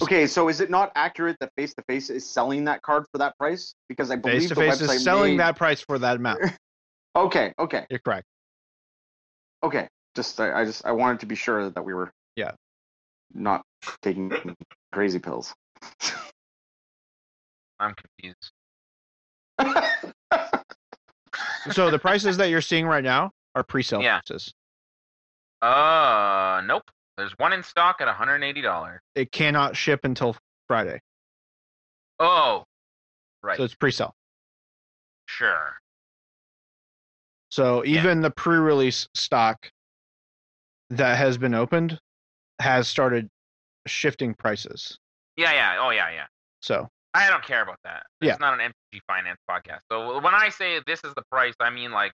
Okay, so is it not accurate that face to face is selling that card for that price? Because I believe face to the face website is selling made- that price for that amount. [laughs] Okay, okay, You're correct. okay. Just I, I just I wanted to be sure that we were Yeah. not taking crazy pills. I'm confused. [laughs] So the prices that you're seeing right now are pre-sale Yeah. prices. Uh, nope. There's one in stock at $180. It cannot ship until Friday, Oh, right. so it's pre-sale. sure. So even the pre-release stock that has been opened has started shifting prices. Yeah, yeah. Oh, yeah, yeah. So I don't care about that. It's Yeah. not an MTG finance podcast. So when I say this is the price, I mean like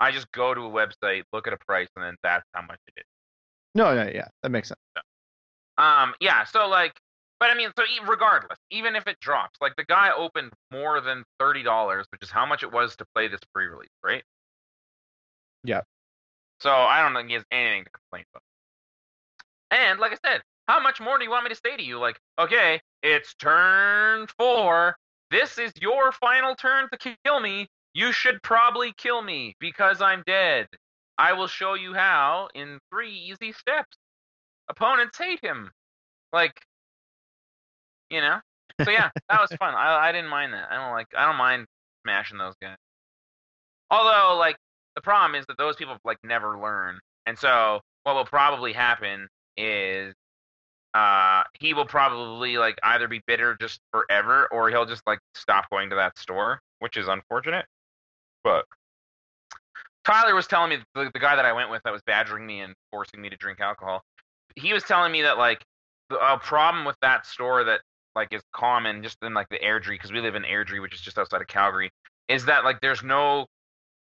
I just go to a website, look at a price, and then that's how much it is. no, no, yeah, that makes sense. Um, yeah. So like, but I mean, so regardless, even if it drops, like the guy opened more than thirty dollars, which is how much it was to play this pre-release, right? Yeah. So I don't think he has anything to complain about. And like I said, how much more do you want me to say to you? Like, okay, it's turn four. This is your final turn to kill me. You should probably kill me because I'm dead. I will show you how in three easy steps. Opponents hate him. Like, you know? So yeah, [laughs] that was fun. I I didn't mind that. I don't like I don't mind smashing those guys. Although, like, the problem is that those people like never learn. And so what will probably happen is uh he will probably like either be bitter just forever or he'll just like stop going to that store, which is unfortunate. But Tyler was telling me the, the guy that I went with that was badgering me and forcing me to drink alcohol. He was telling me that like the a problem with that store that like is common just in like the Airdrie because we live in Airdrie, which is just outside of Calgary, is that like there's no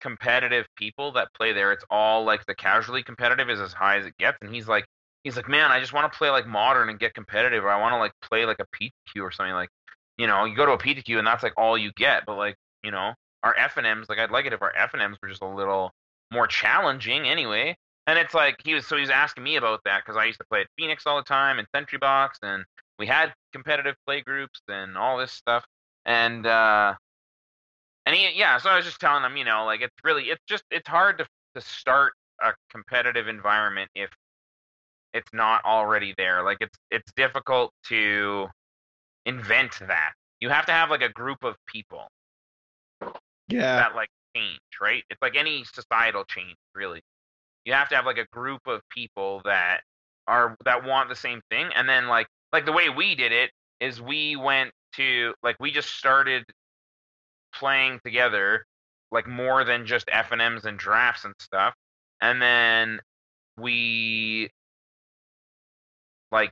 competitive people that play there. It's all like the casually competitive is as high as it gets, and he's like he's like, man, I just want to play like modern and get competitive, or I want to like play like a PTQ or something like, you know, you go to a PTQ and that's like all you get, but like you know our F and M's like I'd like it if our F and M's were just a little more challenging anyway. And it's like he was so he was asking me about that because I used to play at Phoenix all the time and Sentry Box and we had competitive play groups and all this stuff and uh and he yeah so I was just telling him you know like it's really it's just it's hard to to start a competitive environment if it's not already there like it's it's difficult to invent that you have to have like a group of people Yeah. that like change, right? It's like any societal change, really. You have to have like a group of people that are that want the same thing, and then like like the way we did it is we went to like we just started playing together, like more than just F and M's and drafts and stuff, and then we like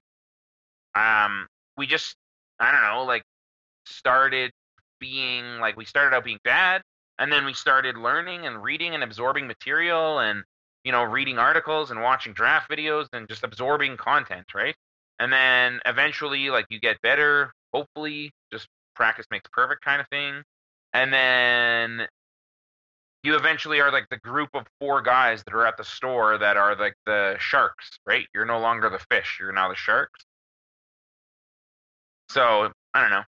um we just I don't know like started being like we started out being bad and then we started learning and reading and absorbing material and you know reading articles and watching draft videos and just absorbing content right? And then eventually like you get better hopefully just practice makes perfect kind of thing. And then you eventually are like the group of four guys that are at the store that are like the sharks right you're no longer the fish you're now the sharks so i don't know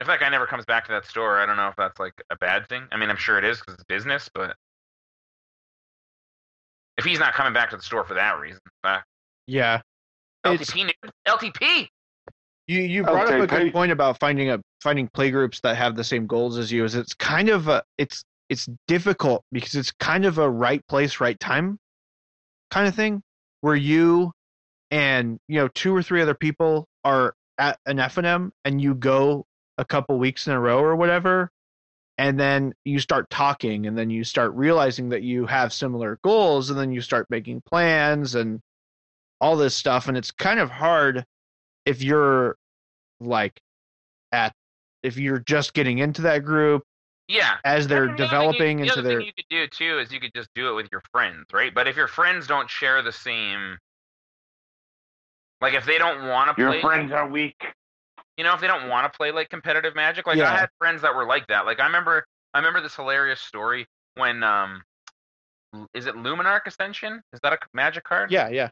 if that guy never comes back to that store, I don't know if that's like a bad thing. I mean, I'm sure it is because it's business, but if he's not coming back to the store for that reason, uh, Yeah. It's, LTP, LTP. you you brought up a good point about finding a finding play groups that have the same goals as you. Is it's kind of a it's it's difficult because it's kind of a right place, right time kind of thing where you and you know two or three other people are at an F and M and you go a couple weeks in a row or whatever and then you start talking and then you start realizing that you have similar goals and then you start making plans and all this stuff and it's kind of hard if you're like at if you're just getting into that group Yeah. as they're other thing you- developing the into other their thing you could do too is you could just do it with your friends, right? But if your friends don't share the same, like if they don't want to Your play, friends are weak. you know, if they don't want to play like competitive Magic, like I had friends that were like that. Like I remember, I remember this hilarious story when um, is it Luminarch Ascension? Is that a Magic card? yeah yeah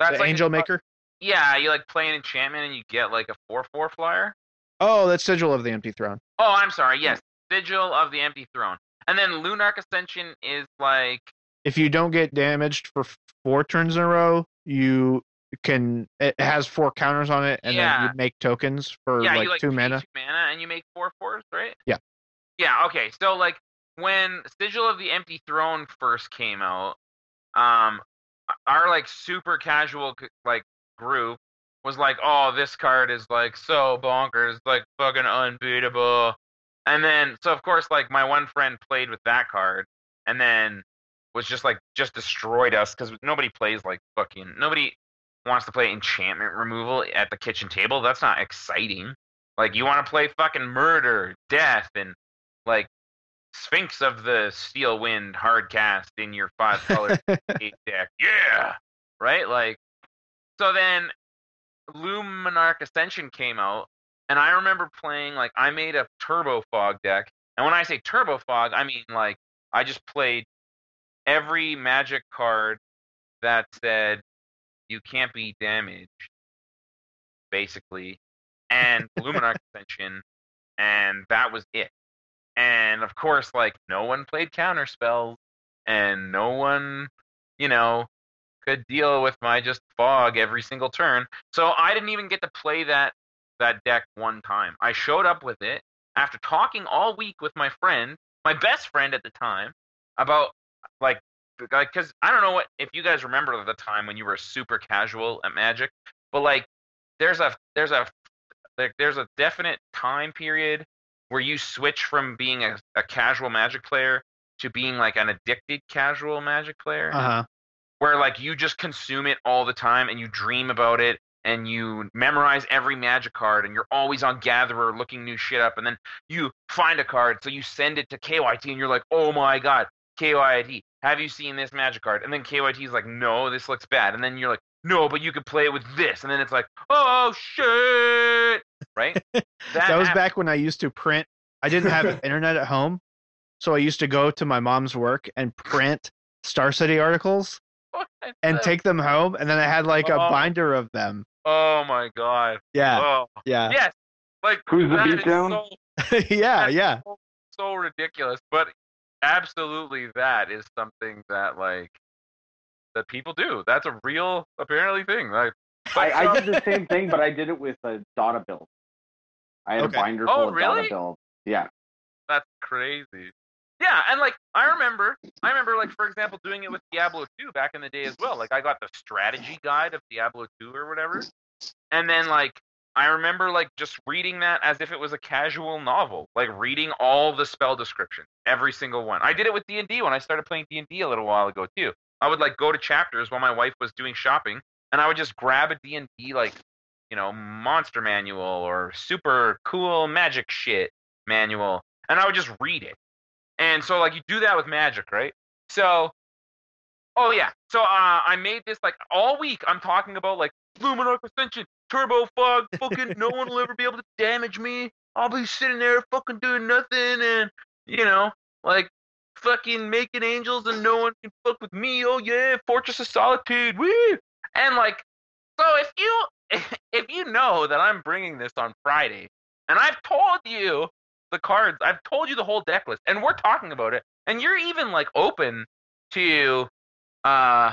that's the like angel maker Yeah, you like play an enchantment and you get like a four four flyer. oh that's sigil of the empty throne Oh, I'm sorry. Yes, Sigil of the Empty Throne. And then Lunarch Ascension is like if you don't get damaged for four turns in a row you can it has four counters on it and then you make tokens for yeah, like, you like two mana two mana and you make four fours, right? Yeah. Yeah. Okay. So like when Sigil of the Empty Throne first came out, um, our like super casual like group was like, oh, this card is like so bonkers, like fucking unbeatable. And then so of course like my one friend played with that card and then was just like just destroyed us because nobody plays like fucking nobody wants to play enchantment removal at the kitchen table. That's not exciting. Like you want to play fucking murder, death, and like Sphinx of the Steel Wind hard cast in your five color [laughs] deck. Yeah, right. Like so then Luminarch Ascension came out, and I remember playing like I made a Turbo Fog deck, and when I say Turbo Fog, I mean like I just played every Magic card that said you can't be damaged, basically, and Luminarch [laughs] extension, and that was it. And of course, like no one played counter spells, and no one, you know, could deal with my just fog every single turn. So I didn't even get to play that that deck one time. I showed up with it after talking all week with my friend, my best friend at the time, about like because I don't know what if you guys remember the time when you were super casual at Magic, but like there's a there's a like there's a definite time period where you switch from being a, a casual Magic player to being like an addicted casual Magic player Uh huh. where like you just consume it all the time and you dream about it and you memorize every magic card and you're always on gatherer looking new shit up and then you find a card so you send it to KYT and you're like oh my god KYT have you seen this magic card and then KYT is like no this looks bad and then you're like no but you could play it with this and then it's like oh shit right [laughs] That, was hap- back when I used to print. I didn't have [laughs] internet at home, so I used to go to my mom's work and print Star City articles [laughs] and take them home, and then I had like a Oh. binder of them. Oh my god Yeah, oh yeah, yes like Who's the that is beatdown? so [laughs] yeah, yeah. so, so ridiculous but absolutely that is something that like that people do that's a real apparently thing like I, but, I um, did the same [laughs] thing, but I did it with a Dota build. I had Okay. a binder Oh, full of really? Dota build. Yeah. that's crazy yeah and like i remember i remember like for example doing it with diablo 2 back in the day as well. Like i got the strategy guide of diablo 2 or whatever. And then like i remember like just reading that as if it was a casual novel like reading all the spell descriptions, every single one. I did it with d&d when i started playing d&d a little while ago too. I would like go to chapters while my wife was doing shopping and i would just grab a d&d like you know monster manual or super cool magic shit manual and i would just read it and so like you do that with magic right? So oh yeah. So uh, i made this like all week i'm talking about like luminarch ascension turbo fog fucking no one will ever be able to damage me. I'll be sitting there fucking doing nothing and you know like fucking making angels and no one can fuck with me. Oh yeah fortress of solitude woo! And like so if you [laughs] if you know that i'm bringing this on friday and i've told you the cards. I've told you the whole deck list, and we're talking about it, and you're even like open to, uh,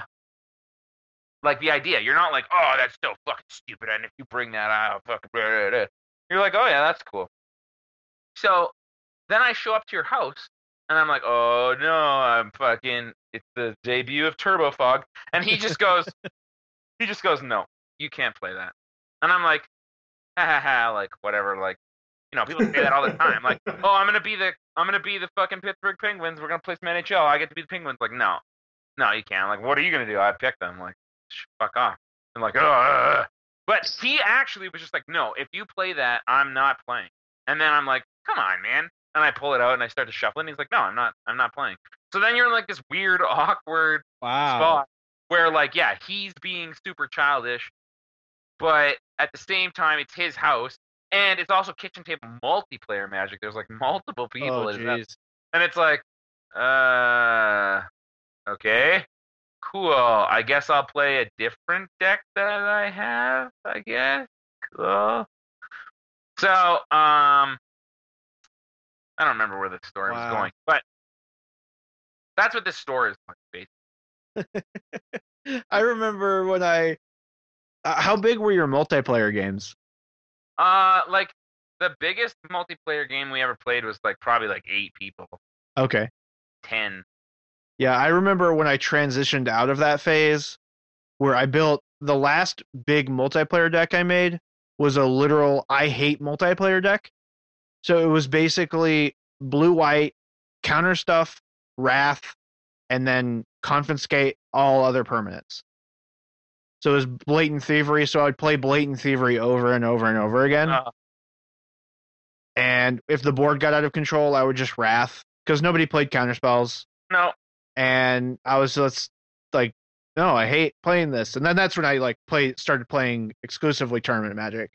like the idea. You're not like, oh, that's so fucking stupid, and if you bring that out, fucking, blah, blah, blah." you're like, oh yeah, that's cool. So then I show up to your house, and I'm like, oh no, I'm fucking. It's the debut of Turbo Fog, and he just goes, he just goes, no, you can't play that, and I'm like, ha ha ha, like whatever, like you know, people say that all the time. Like, [laughs] oh, I'm gonna be the I'm gonna be the fucking Pittsburgh Penguins. We're gonna play some NHL. I get to be the Penguins. Like, no, no, you can't. Like, what are you gonna do? I picked them. Like, fuck off. I'm like, oh. But he actually was just like, no, if you play that, I'm not playing. And then I'm like, come on, man. And I pull it out and I start to shuffle. And he's like, no, I'm not. I'm not playing. So then you're in like this weird, [laughs] awkward Wow. spot where like yeah he's being super childish but at the same time it's his house and it's also kitchen table multiplayer magic there's like multiple people Oh, and it's like uh okay cool i guess i'll play a different deck that i have i guess cool so um i don't remember where the story Wow. was going but that's what this store is like basically. [laughs] I remember when I. Uh, how big were your multiplayer games? Uh, like the biggest multiplayer game we ever played was like probably like eight people, Okay. ten. Yeah, I remember when I transitioned out of that phase where I built the last big multiplayer deck I made was a literal I hate multiplayer deck. So it was basically blue white, counter stuff, wrath, and then confiscate all other permanents. So it was blatant thievery, so I'd play blatant thievery over and over and over again. Uh, and if the board got out of control, I would just wrath because nobody played counter spells. no, and I was just like no, I hate playing this. And then that's when I like play started playing exclusively tournament magic.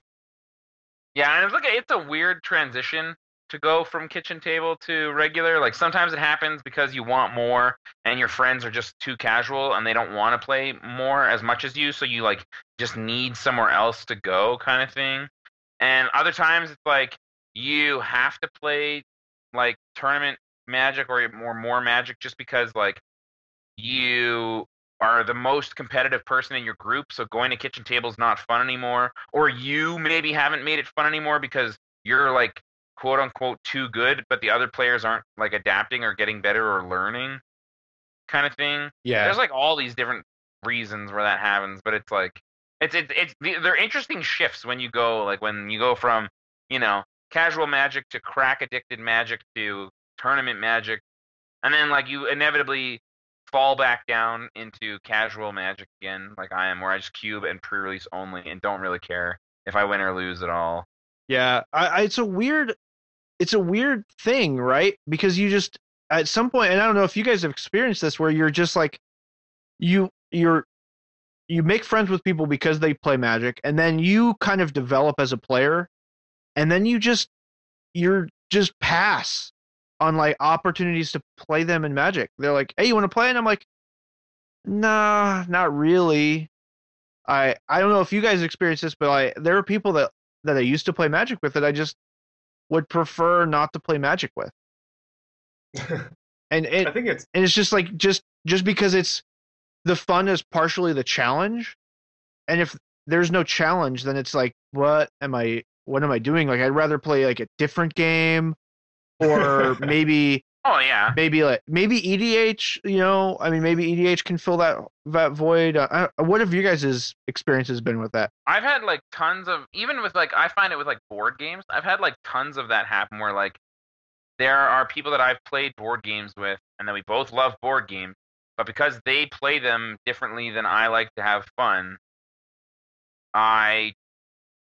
Yeah, and it's like a, it's a weird transition to go from kitchen table to regular. Like sometimes it happens because you want more and your friends are just too casual and they don't want to play more as much as you, so you like just need somewhere else to go kind of thing. And other times it's like you have to play like tournament magic or more more magic just because like you are the most competitive person in your group so going to kitchen table is not fun anymore or you maybe haven't made it fun anymore because you're like quote unquote too good but the other players aren't like adapting or getting better or learning kind of thing Yeah. there's like all these different reasons where that happens but it's like it's it's, it's they're interesting shifts when you go like when you go from you know casual magic to crack addicted magic to tournament magic and then like you inevitably fall back down into casual magic again like i am where i just cube and pre-release only and don't really care if i win or lose at all Yeah, I, I, it's a weird, it's a weird thing, right? Because you just at some point, and I don't know if you guys have experienced this, where you're just like, you you're you make friends with people because they play Magic, and then you kind of develop as a player, and then you just you're just pass on like opportunities to play them in Magic. They're like, "Hey, you want to play?" And I'm like, "Nah, not really." I I don't know if you guys experience this, but I there are people that that I used to play Magic with that I just would prefer not to play Magic with. And [laughs] it I think it's and it's just like just just because it's the fun is partially the challenge. And if there's no challenge, then it's like, what am I what am I doing? Like I'd rather play like a different game [laughs] or maybe oh yeah maybe like maybe EDH, you know, I mean maybe EDH can fill that that void. Uh, I- what have you guys' experiences been with that? I've had like tons of even with like I find it with like board games. I've had like tons of that happen where like there are people that I've played board games with and then we both love board games, but because they play them differently than I like to have fun, I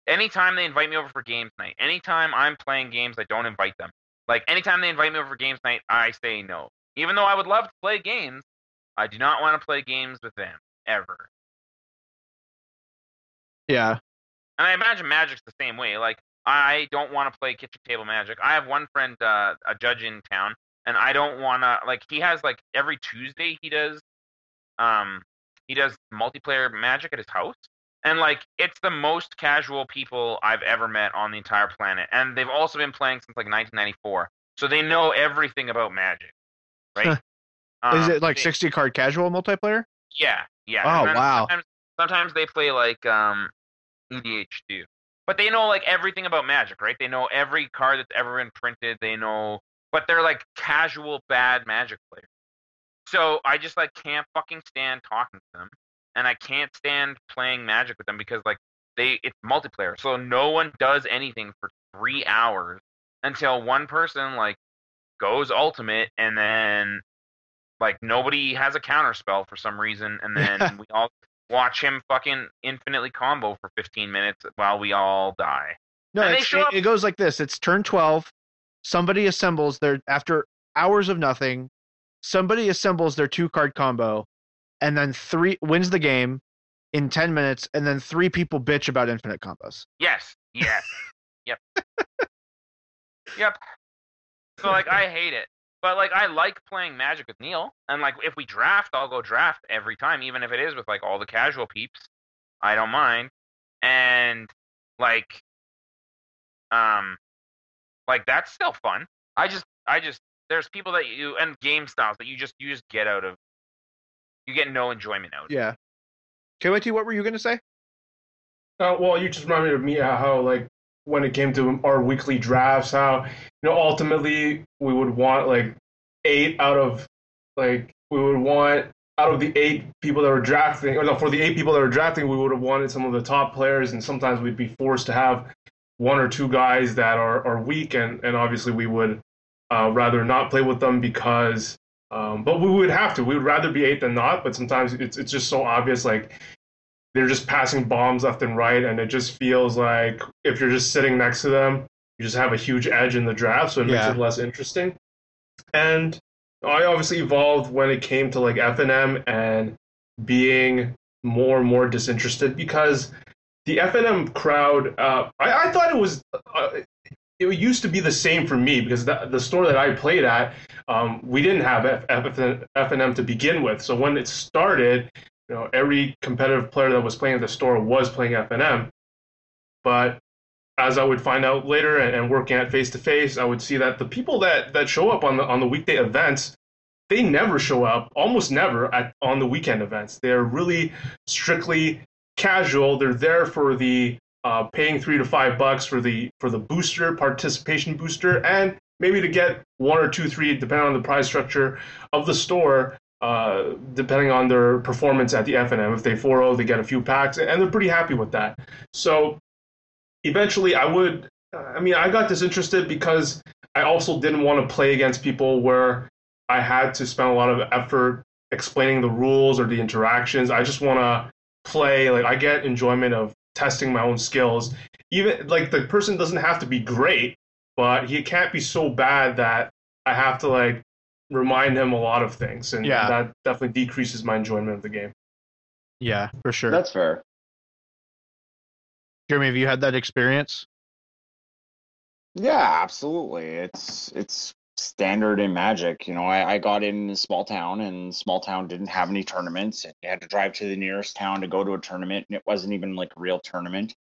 anytime they invite me over for games night, anytime I'm playing games, I don't invite them. Like anytime they invite me over for games night, I say no. Even though I would love to play games, I do not want to play games with them ever. Yeah. And I imagine Magic's the same way. Like I don't want to play kitchen table Magic. I have one friend, uh, a judge in town, and I don't want to. Like he has like every Tuesday he does, um, he does multiplayer Magic at his house, and like it's the most casual people I've ever met on the entire planet, and they've also been playing since like 1994, so they know everything about Magic, right? Is Um, it like they- 60 card casual multiplayer? yeah, yeah. Oh, wow. Sometimes, sometimes they play like um, EDH too, but they know like everything about Magic, right? They know every card that's ever been printed. They know, but they're like casual bad Magic players. So I just like can't fucking stand talking to them, and I can't stand playing Magic with them because like they it's multiplayer, so no one does anything for three hours until one person like goes ultimate, and then like nobody has a counter spell for some reason, and [laughs] then we all watch him fucking infinitely combo for 15 minutes while we all die. No, it, up- it goes like this. It's turn 12. Somebody assembles their after hours of nothing. Somebody assembles their two card combo, and then three wins the game in 10 minutes, and then three people bitch about infinite combos. Yes, yes, [laughs] yep, yep. So like I hate it, but like I like playing Magic with Neil, and like if we draft, I'll go draft every time, even if it is with like all the casual peeps. I don't mind, and like, um, like that's still fun. I just, I just, there's people that you and game styles that you just, you just get out of. You get no enjoyment out. of. Yeah. KYT, what were you going to say? Uh, well, you just reminded me of how, like, when it came to our weekly drafts, how you know ultimately we would want like eight out of like we would want out of the eight people that were drafting, or no, for the eight people that were drafting, we would have wanted some of the top players, and sometimes we'd be forced to have one or two guys that are are weak, and and obviously we would uh, rather not play with them because. Um, but we would have to. We would rather be eight than not. But sometimes it's it's just so obvious. Like they're just passing bombs left and right, and it just feels like if you're just sitting next to them, you just have a huge edge in the draft, so it Yeah. makes it less interesting. And I obviously evolved when it came to like F and M, and being more and more disinterested because the FNM crowd, uh, I, I thought it was, uh, it used to be the same for me because the, the store that I played at, um, we didn't have F, F, FNM to begin with. So when it started, you know, every competitive player that was playing at the store was playing FNM. But as I would find out later and, and working at face to face, I would see that the people that, that show up on the on the weekday events, they never show up, almost never at on the weekend events. They're really strictly casual. They're there for the uh, paying three to five bucks for the for the booster participation booster, and maybe to get one or two, three, depending on the price structure of the store. Uh, depending on their performance at the FNM, if they 4-0, they get a few packs, and they're pretty happy with that. So eventually, I would. I mean, I got disinterested because I also didn't want to play against people where I had to spend a lot of effort explaining the rules or the interactions. I just want to play. Like I get enjoyment of testing my own skills. Even like the person doesn't have to be great, but he can't be so bad that I have to like remind him a lot of things, and Yeah. that definitely decreases my enjoyment of the game. Yeah, for sure. That's fair. Jeremy, have you had that experience? Yeah, absolutely. It's it's standard in Magic. You know, I, I got in a small town, and small town didn't have any tournaments, and you had to drive to the nearest town to go to a tournament, and it wasn't even like a real tournament.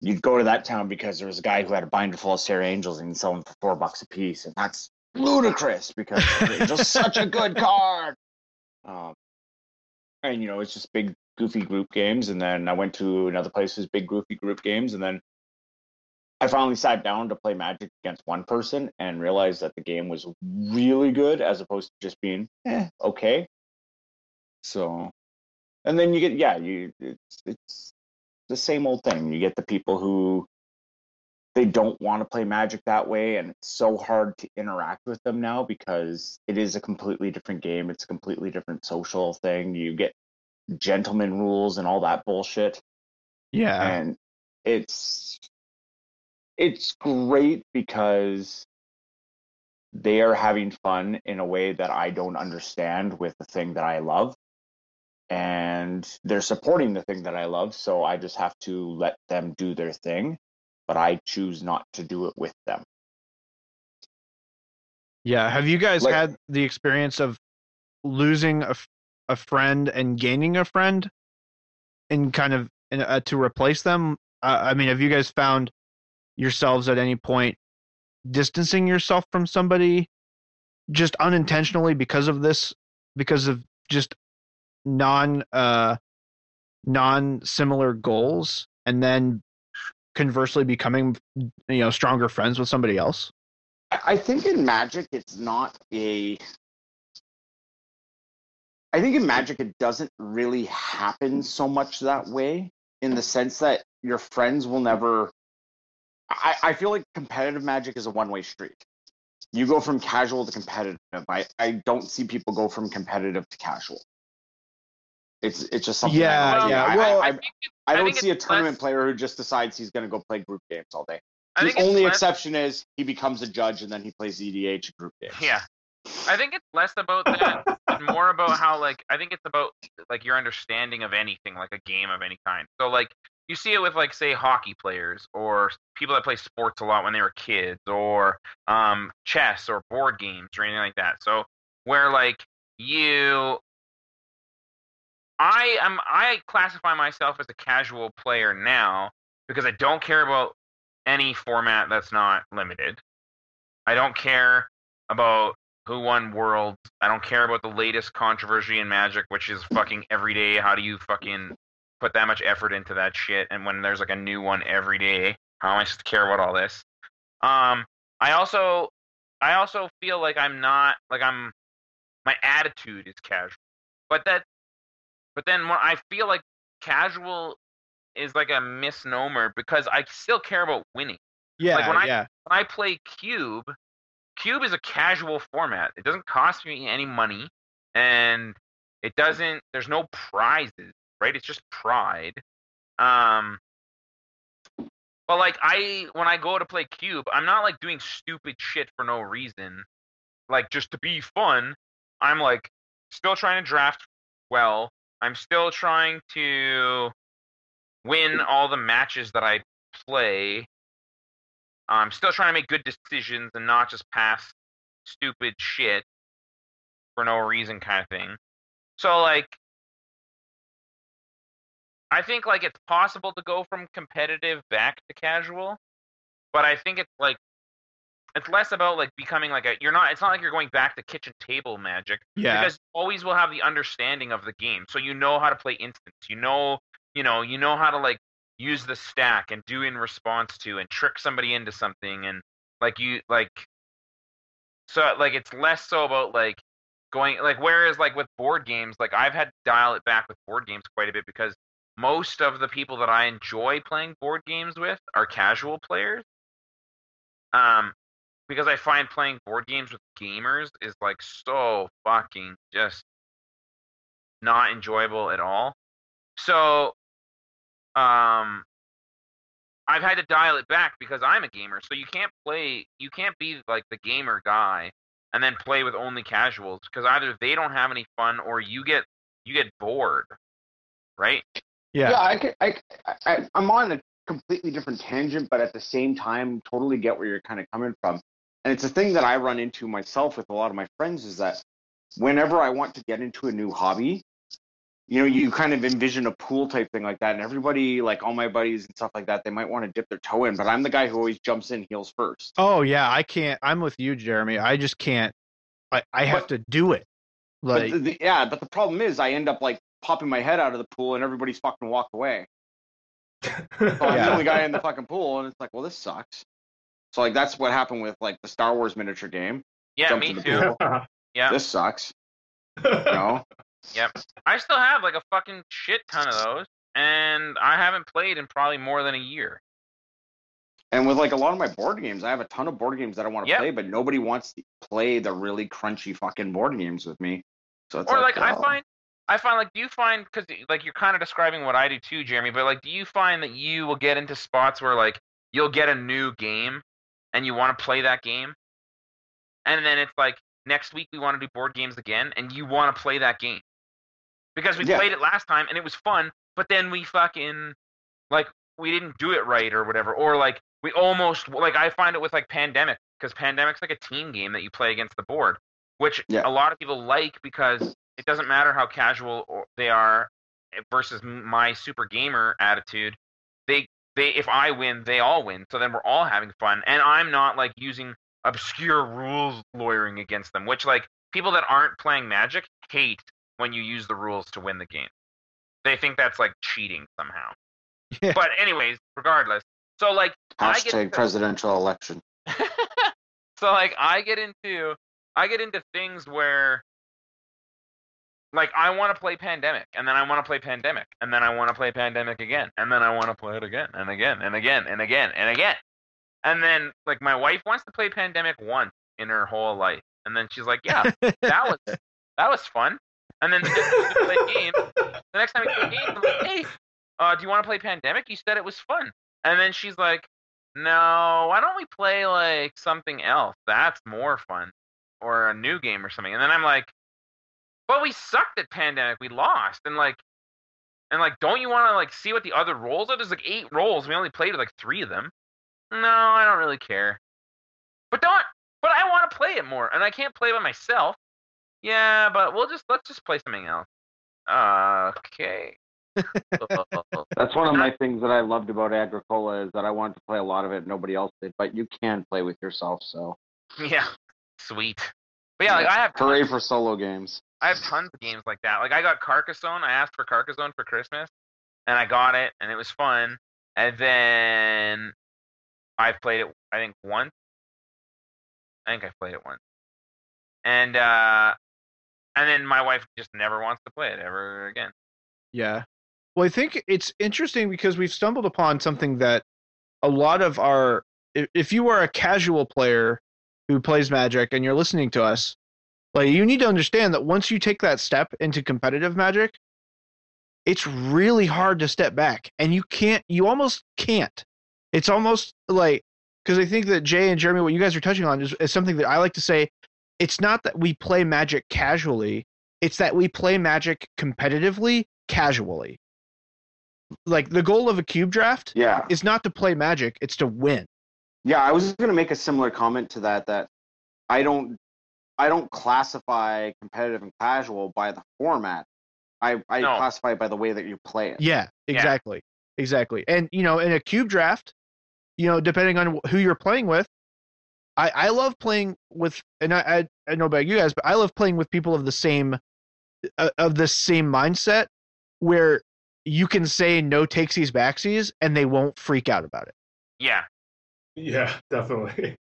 You'd go to that town because there was a guy who had a binder full of Serra Angels and sell them for four bucks a piece, and that's ludicrous because just such a good card. [laughs] Um, and you know, it's just big goofy group games, and then I went to another place with big goofy group games, and then I finally sat down to play Magic against one person and realized that the game was really good as opposed to just being eh, okay. So, and then you get yeah, you it's it's the same old thing. You get the people who they don't want to play Magic that way, and it's so hard to interact with them now because it is a completely different game. It's a completely different social thing. You get gentleman rules and all that bullshit Yeah. and it's it's great because they are having fun in a way that I don't understand with the thing that I love and they're supporting the thing that I love so I just have to let them do their thing but I choose not to do it with them Yeah. Have you guys Like- had the experience of losing a, a friend and gaining a friend and kind of in, uh, to replace them? Uh, I mean, have you guys found yourselves at any point distancing yourself from somebody just unintentionally because of this, because of just non uh, non similar goals, and then conversely becoming you know stronger friends with somebody else? I think in Magic, it's not a. I think in Magic, it doesn't really happen so much that way in the sense that your friends will never. I, I feel like competitive Magic is a one way street. You go from casual to competitive. I, I don't see people go from competitive to casual. It's it's just something. Yeah, I don't see. yeah, I- well- I, I, I I don't see a tournament less- player who just decides he's going to go play group games all day. I The only less- exception is he becomes a judge and then he plays EDH group games. Yeah. I think it's less about that and more about how like I think it's about like your understanding of anything, like a game of any kind. So like you see it with like say hockey players or people that play sports a lot when they were kids or um chess or board games or anything like that. So where like you I am I classify myself as a casual player now because I don't care about any format that's not limited. I don't care about who won Worlds. I don't care about the latest controversy in Magic, which is fucking every day. How do you fucking put that much effort into that shit? And when there's like a new one every day, how am I supposed to care about all this? Um, I also, I also feel like I'm not like I'm. My attitude is casual, but that, but then when I feel like casual is like a misnomer because I still care about winning Yeah, Like, when I- yeah. when I play Cube, Cube is a casual format. It doesn't cost me any money, and it doesn't. There's no prizes, right? It's just pride. Um, but like I, when I go to play Cube, I'm not like doing stupid shit for no reason, like just to be fun. I'm like still trying to draft well, I'm still trying to win all the matches that I play. I'm still trying to make good decisions and not just pass stupid shit for no reason kind of thing. So like I think like it's possible to go from competitive back to casual, but I think it's like it's less about like becoming like a you're not it's not like you're going back to kitchen table magic Yeah. because you always will have the understanding of the game so you know how to play instants you know you know you know how to like use the stack and do in response to and trick somebody into something and like you like so like it's less so about like going like whereas like with board games like I've had to dial it back with board games quite a bit because most of the people that I enjoy playing board games with are casual players um because I find playing board games with gamers is like so fucking just not enjoyable at all. So um I've had to dial it back because I'm a gamer. So you can't play you can't be like the gamer guy and then play with only casuals because either they don't have any fun or you get you get bored. Right? Yeah. Yeah, I, could, I, I, I'm on a completely different tangent, but at the same time, totally get where you're kind of coming from. And it's a thing that I run into myself with a lot of my friends is that whenever I want to get into a new hobby, you know, you kind of envision a pool type thing like that, and everybody, like all my buddies and stuff like that, they might want to dip their toe in, but I'm the guy who always jumps in heels first. Oh yeah, I can't. I'm with you, Jeremy. I just can't. I I have to do it. Like but the, the, yeah, but the problem is I end up like popping my head out of the pool and everybody's fucking walked away. So I'm Yeah. the only guy in the fucking pool, and it's like, well, this sucks. So like that's what happened with like the Star Wars miniature game. Yeah, Jumped me the too. pool. [laughs] Yeah. This sucks. You know? [laughs] Yep. I still have like a fucking shit ton of those, and I haven't played in probably more than a year. and with like a lot of my board games, I have a ton of board games that I want to Yep. play, but nobody wants to play the really crunchy fucking board games with me. So it's or like I oh. find, I find like, do you find because like you're kind of describing what I do too, Jeremy? But like, do you find that you will get into spots where like you'll get a new game and you want to play that game, and then it's like next week we want to do board games again, and you want to play that game because we Yeah. played it last time and it was fun, but then we fucking like we didn't do it right or whatever, or like we almost like I find it with like Pandemic because Pandemic's like a team game that you play against the board, which Yeah. a lot of people like because it doesn't matter how casual they are eh, versus my super gamer attitude. They they if I win, they all win. So then we're all having fun, and I'm not like using obscure rules lawyering against them, which like people that aren't playing Magic hate when you use the rules to win the game. They think that's like cheating somehow. [laughs] Yeah. But anyways, regardless. So like I get hashtag into- presidential election. [laughs] so like I get into I get into things where like I want to play Pandemic, and then I want to play Pandemic, and then I want to play Pandemic again, and then I want to play it again and again and again and again and again. And then like my wife wants to play Pandemic once in her whole life, and then she's like, "Yeah, that was [laughs] that was fun." And then the next time we play a game, the next time we play a game, I'm like, "Hey, uh, do you want to play Pandemic? You said it was fun." And then she's like, "No, why don't we play like something else? That's more fun, or a new game or something." And then I'm like, "But we sucked at Pandemic. We lost." And like, and like, don't you want to like see what the other roles are? There's like eight roles. We only played like three of them. No, I don't really care. But don't. But I want to play it more, and I can't play by myself. Yeah, but we'll just let's just play something else. Okay. [laughs] That's one of my things that I loved about Agricola is that I wanted to play a lot of it. Nobody else did, but you can play with yourself. So yeah, sweet. But yeah, like I have hooray for solo games. I have tons of games like that. Like I got Carcassonne. I asked for Carcassonne for Christmas, and I got it, and it was fun. And then I've played it. I think once. I think I played it once. And uh, and then my wife just never wants to play it ever again. Yeah. Well, I think it's interesting because we've stumbled upon something that a lot of our if, if you are a casual player who plays Magic and you're listening to us, like you need to understand that once you take that step into competitive Magic, it's really hard to step back and you can't you almost can't. It's almost like because I think that Jay and Jeremy what you guys are touching on is, is something that I like to say it's not that we play Magic casually, It's that we play Magic competitively, casually. Like the goal of a cube draft Yeah. is not to play Magic; it's to win. Yeah, I was going to make a similar comment to that. That I don't, I don't classify competitive and casual by the format. I, I No. classify it by the way that you play it. Yeah, exactly, exactly. And you know, in a cube draft, you know, depending on who you're playing with, I I love playing with, and I I, I know about you guys, but I love playing with people of the same uh, of the same mindset, where you can say no takesies backsies and they won't freak out about it. Yeah. Yeah, [laughs] definitely.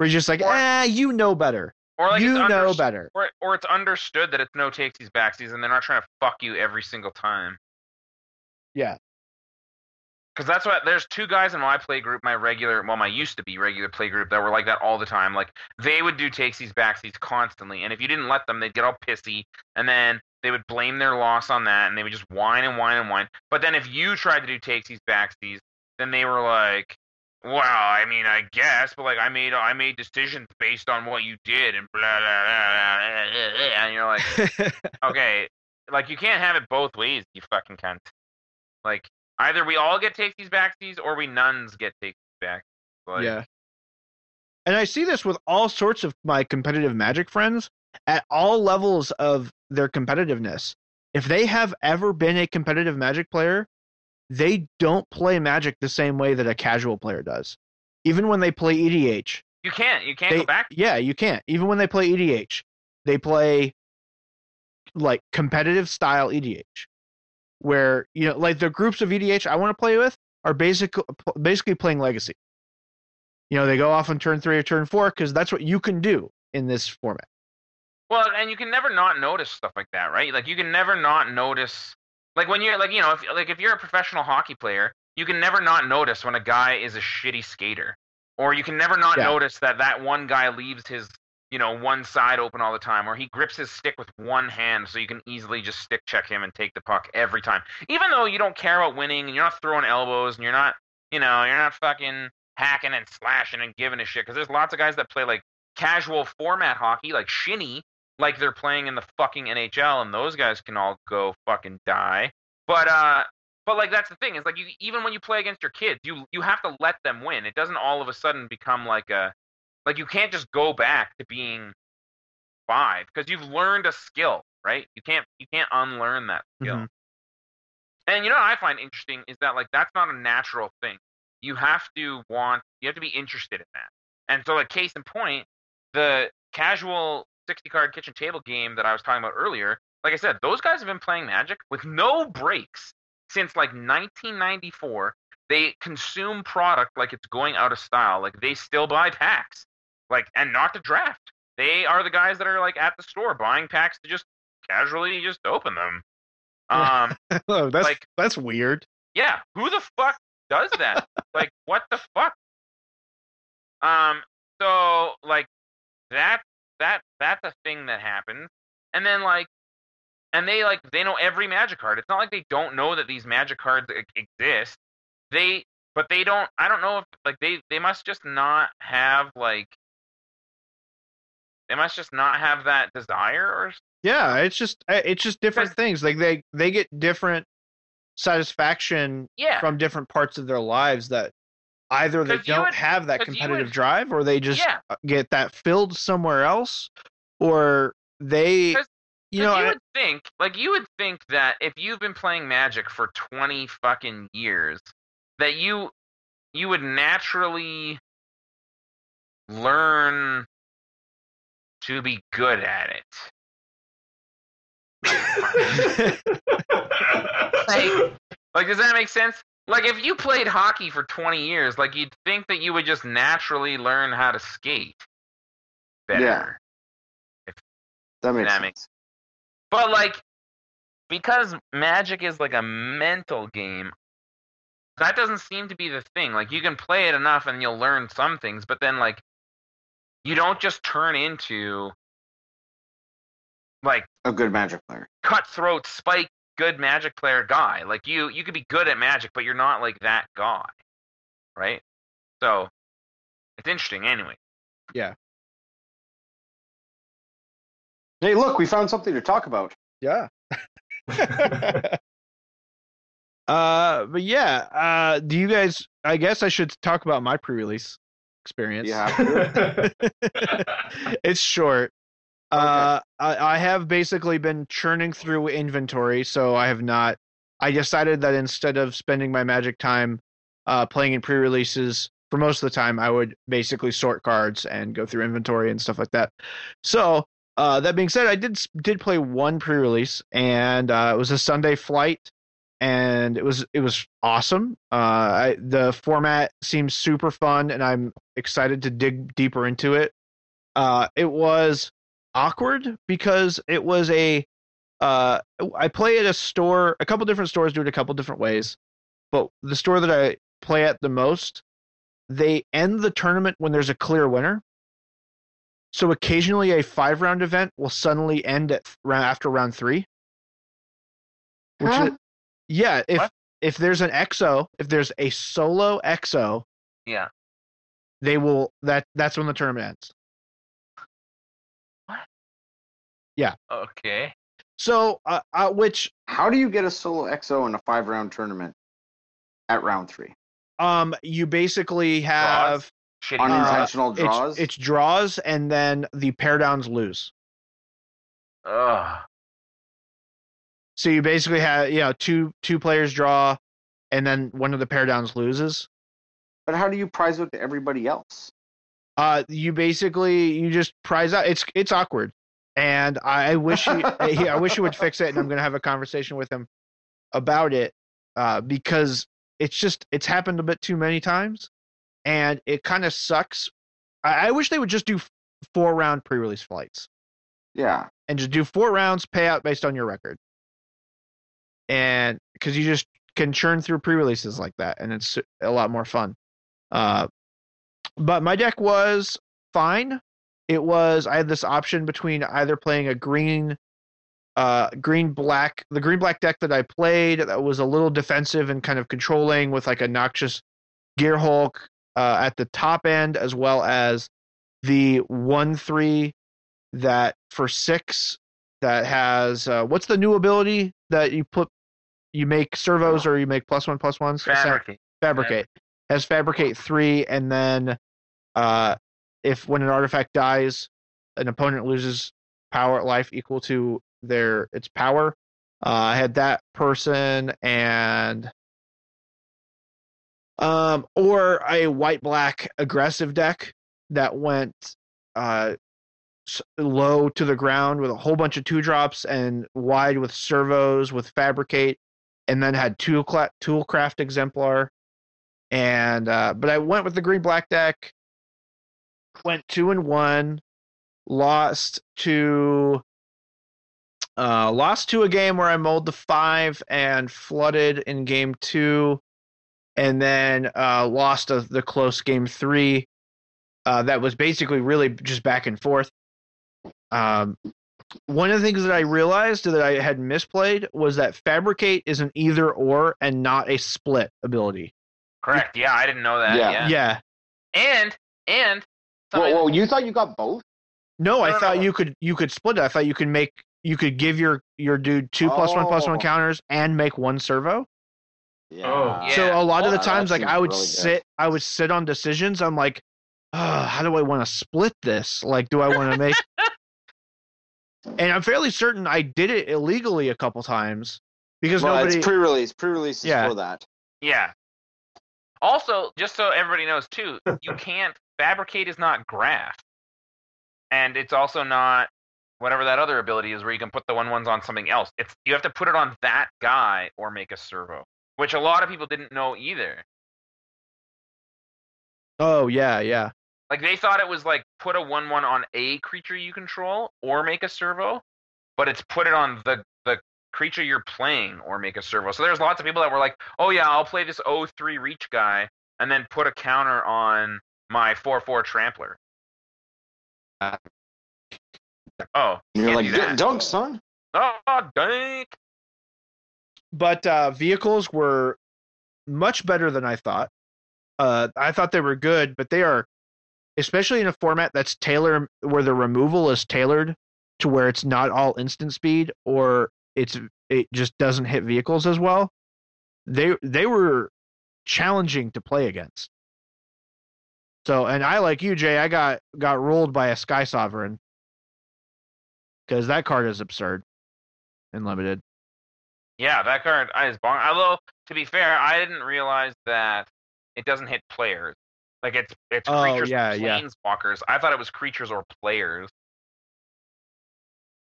We're just like, Or- ah, you know better. Or like you it's know underst- better. Or, or it's understood that it's no takesies backsies, and they're not trying to fuck you every single time. Yeah. Because that's what there's two guys in my play group, my regular, well, my used to be regular play group that were like that all the time. Like they would do takesies backsies constantly, and if you didn't let them, they'd get all pissy, and then they would blame their loss on that, and they would just whine and whine and whine. But then if you tried to do takesies backsies, then they were like, "Well, I mean, I guess, but like I made I made decisions based on what you did, and blah blah blah, blah, blah, blah, blah," and you're like, [laughs] okay, like you can't have it both ways, you fucking cunt. Like either we all get takesies backsies, or we nuns get takesies back. Like, yeah. And I see this with all sorts of my competitive magic friends at all levels of their competitiveness. If they have ever been a competitive magic player, they don't play magic the same way that a casual player does. Even when they play EDH, You can't. You can't they, go back. yeah, you can't. Even when they play EDH, they play like competitive style EDH, where you know, like the groups of EDH I want to play with are basic, basically playing Legacy. You know, they go off on turn three or turn four because that's what you can do in this format. Well, and you can never not notice stuff like that, right? Like you can never not notice, like when you're like you know, if like if you're a professional hockey player, you can never not notice when a guy is a shitty skater, or you can never not Yeah. notice that that one guy leaves his you know one side open all the time, or he grips his stick with one hand, so you can easily just stick check him and take the puck every time, even though you don't care about winning and you're not throwing elbows and you're not you know you're not fucking hacking and slashing and giving a shit because there's lots of guys that play like casual format hockey like shinny like they're playing in the fucking NHL, and those guys can all go fucking die. But uh, but like that's the thing is like you even when you play against your kids, you you have to let them win. It doesn't all of a sudden become like a like you can't just go back to being five because you've learned a skill, right? You can't you can't unlearn that skill. Mhm. And you know what I find interesting is that like that's not a natural thing. You have to want you have to be interested in that. And so like case in point, the casual 60 card kitchen table game that I was talking about earlier, like I said, those guys have been playing Magic with no breaks since like 1994. They consume product like it's going out of style. Like they still buy packs, like and not to draft. They are the guys that are like at the store buying packs to just casually just open them. [laughs] Um, oh, that's Like- that's weird. yeah, who the fuck does that? like, what the fuck? Um, so like that that that's a thing that happens, and then like, and they like they know every magic card. It's not like they don't know that these magic cards exist. They but they don't. I don't know if like they they must just not have like they must just not have that desire or Yeah, it's just uh, it's just different things. Like they they get different satisfaction yeah. from different parts of their lives that either they don't would- have that competitive would- drive or they just Yeah. Uh, get that filled somewhere else or they 'Cause- you 'Cause know you I- would think, like, you would think that if you've been playing Magic for twenty fucking years, that you you would naturally learn to be good at it. [laughs] Like, like, does that make sense? Like, if you played hockey for twenty years, like, you'd think that you would just naturally learn how to skate better. Yeah. That makes That sense. makes- But like, because Magic is like a mental game, that doesn't seem to be the thing. Like, you can play it enough and you'll learn some things, but then like, you don't just turn into like a good magic player. cutthroat spike good Magic player guy. Like you, you could be good at Magic, but you're not like that guy, right? So it's interesting, anyway. Yeah. Hey, look, we found something to talk about. Yeah. [laughs] uh, but yeah. Uh, do you guys? I guess I should talk about my pre-release experience. Yeah. [laughs] it's short. Uh, I, I have basically been churning through inventory, so I have not. I decided that instead of spending my magic time uh, playing in pre-releases for most of the time, I would basically sort cards and go through inventory and stuff like that. So uh, that being said, I did did play one pre-release, and uh, it was a Sunday flight, and it was it was awesome. Uh, I, the format seems super fun, and I'm excited to dig deeper into it. Uh, it was awkward because it was a uh, I play at a store, a couple different stores do it a couple different ways, but the store that I play at the most, they end the tournament when there's a clear winner. So occasionally a five round event will suddenly end at round after round three. Which Huh? is, yeah, if What? if there's an EXO, if there's a solo EXO, Yeah. they will that that's when the tournament ends. Okay. So, uh, uh, which How do you get a solo EXO in a five round tournament at round three? um you basically have Shitty. Uh, Unintentional it's- draws? It's, draws, and then the pair downs lose. Ugh. So you basically have you know two two players draw, and then one of the pair downs loses. But how do you prize out to everybody else? Uh, you basically you just prize out. It's it's awkward, and I wish he, [laughs] he I wish he would fix it. And I'm gonna have a conversation with him about it, uh, because it's just it's happened a bit too many times, and it kind of sucks. I, I wish they would just do four round pre release flights. Yeah. and just do four rounds, pay out based on your record. And because you just can churn through pre-releases like that, and it's a lot more fun. Uh, but my deck was fine. It was I had this option between either playing a green, uh, green black, the green black deck that I played that was a little defensive and kind of controlling with like a noxious Gearhulk uh, at the top end, as well as the one three that for six that has uh, what's the new ability that you put you make servos or you make plus one plus ones? Fabricate. fabricate. Has fabricate three and then uh if when an artifact dies an opponent loses power life equal to their its power. Uh i had that person and um or a white black aggressive deck that went uh low to the ground with a whole bunch of two drops and wide with servos with fabricate and then had tool toolcraft exemplar. And uh but i went with the green black deck went two and one lost to uh lost to a game where i mulled the five and flooded in game two and then uh lost a, the close game three uh that was basically really just back and forth um, one of the things that I realized that I had misplayed was that fabricate is an either or and not a split ability. Correct. Yeah, I didn't know that. Yeah. Yeah. Yeah. And and Whoa, something- whoa, you thought you got both? No, I No, no, thought no. you could you could split it. I thought you could make you could give your your dude two plus one plus one Oh. counters and make one servo. Yeah. Oh. Yeah. So a lot of the Wow, that times, like I would really good. sit, I would sit on decisions. I'm like, "Ugh, how do I want to split this? Like, do I want to make? [laughs] and I'm fairly certain I did it illegally a couple times because well, nobody. it's pre-release. Pre-release is Yeah. for that. Yeah. Also, just so everybody knows too, you can't fabricate is not graft, and it's also not whatever that other ability is where you can put the one ones on something else. It's you have to put it on that guy or make a servo, which a lot of people didn't know either. oh yeah, yeah. Like they thought it was like put a one one on a creature you control or make a servo, but it's put it on the the creature you're playing or make a servo. So there's lots of people that were like, "Oh yeah, I'll play this 03 reach guy and then put a counter on my 4/4 trampler." Oh, you're like, do that. dunk, son. Oh, dunk. but uh, vehicles were much better than I thought. Uh, I thought they were good, but they are, especially in a format that's tailored where the removal is tailored to where it's not all instant speed or it's it just doesn't hit vehicles as well. They they were challenging to play against. So, and I like you, Jay. I got got ruled by a Sky Sovereign because that card is absurd and limited. Yeah, that card is bon. Although to be fair, I didn't realize that it doesn't hit players. Like it's it's Oh, creatures yeah, or yeah. planeswalkers. I thought it was creatures or players.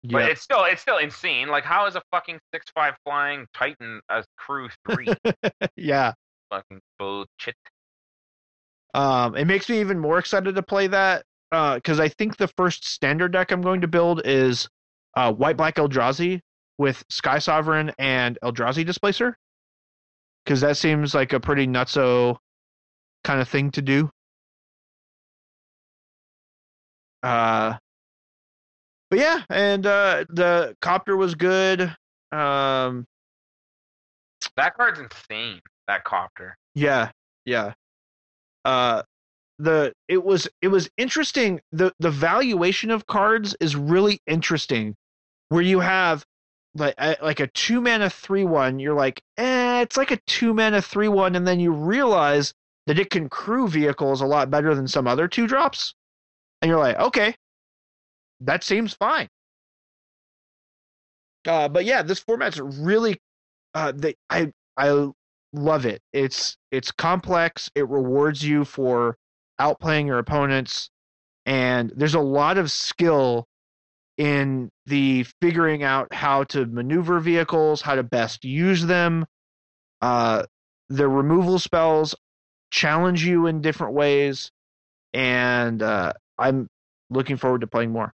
But it's still it's still insane. Like how is a fucking six five flying Titan a crew three? [laughs] yeah. fucking bullshit. Um, it makes me even more excited to play that because I think the first standard deck I'm going to build is uh, White Black Eldrazi with Sky Sovereign and Eldrazi Displacer because that seems like a pretty nutso kind of thing to do. Uh, but yeah, and uh, the copter was good. Um, That card's insane. That copter. Yeah, yeah. Uh the it was it was interesting. The the valuation of cards is really interesting. Where you have like a, like a two mana three one, you're like, eh, it's like a two mana three one, and then you realize that it can crew vehicles a lot better than some other two drops, and you're like, okay, that seems fine. Uh, but yeah, this format's really, uh, they, I I love it. It's it's complex. It rewards you for outplaying your opponents, and there's a lot of skill in the figuring out how to maneuver vehicles, how to best use them. Uh, the removal spells challenge you in different ways, and uh, I'm looking forward to playing more.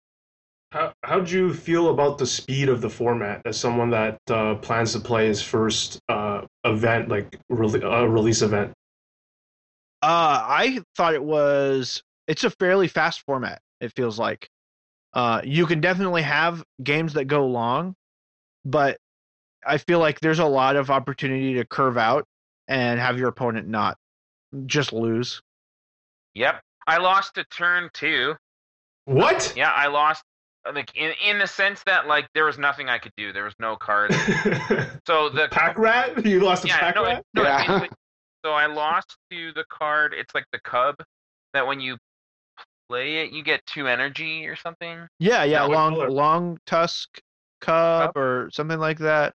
How how'd you feel about the speed of the format as someone that uh, plans to play his first uh, event, like rele- uh, release event? Uh, I thought it was. It's a fairly fast format. It feels like. Uh, you can definitely have games that go long, but I feel like there's a lot of opportunity to curve out and have your opponent not just lose. Yep. I lost a turn two. What? Yeah, I lost like in in the sense that like there was nothing I could do. There was no card. [laughs] So the pack rat? [laughs] You lost a yeah, pack no, rat? no, Yeah. basically- so I lost to the card. It's like the cub that when you play it, you get two energy or something. Yeah, yeah, What long longtusk cub or something like that.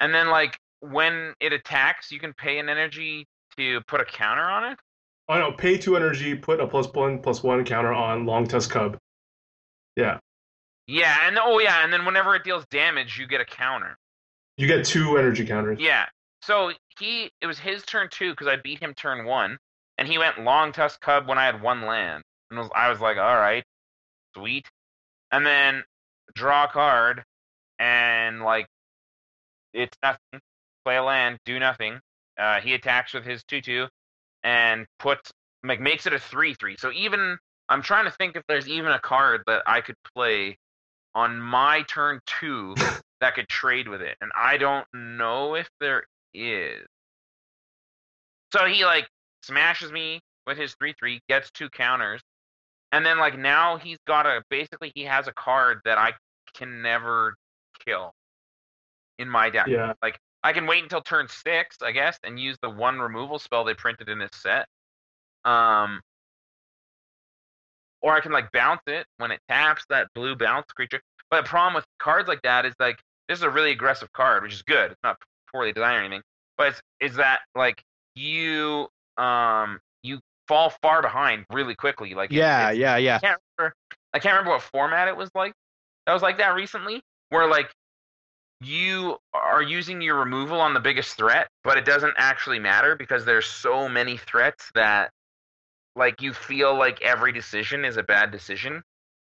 And then like when it attacks, you can pay an energy to put a counter on it. Oh no, pay two energy, put a plus one plus one counter on Longtusk Cub. Yeah. Yeah, and oh yeah, and then whenever it deals damage, you get a counter. You get two energy counters. Yeah. So he it was his turn two because I beat him turn one, and he went longtusk cub when I had one land, and was, I was like, all right, sweet, and then draw a card, and like it's nothing. Play a land, do nothing. Uh, he attacks with his two two, and puts like makes it a three three. So even I'm trying to think if there's even a card that I could play on my turn two [laughs] that could trade with it, and I don't know if there is. So he like smashes me with his three three, gets two counters, and then like now he's got a basically he has a card that I can never kill in my deck. Yeah. Like I can wait until turn six, I guess, and use the one removal spell they printed in this set. Um, or I can like bounce it when it taps that blue bounce creature. But the problem with cards like that is like this is a really aggressive card, which is good. It's not poorly designed or anything, but it's is that like you um you fall far behind really quickly. Like Yeah, it's- yeah, yeah. I can't remember. I can't remember what format it was like. That was like that recently, where like you are using your removal on the biggest threat, but it doesn't actually matter because there's so many threats that like you feel like every decision is a bad decision,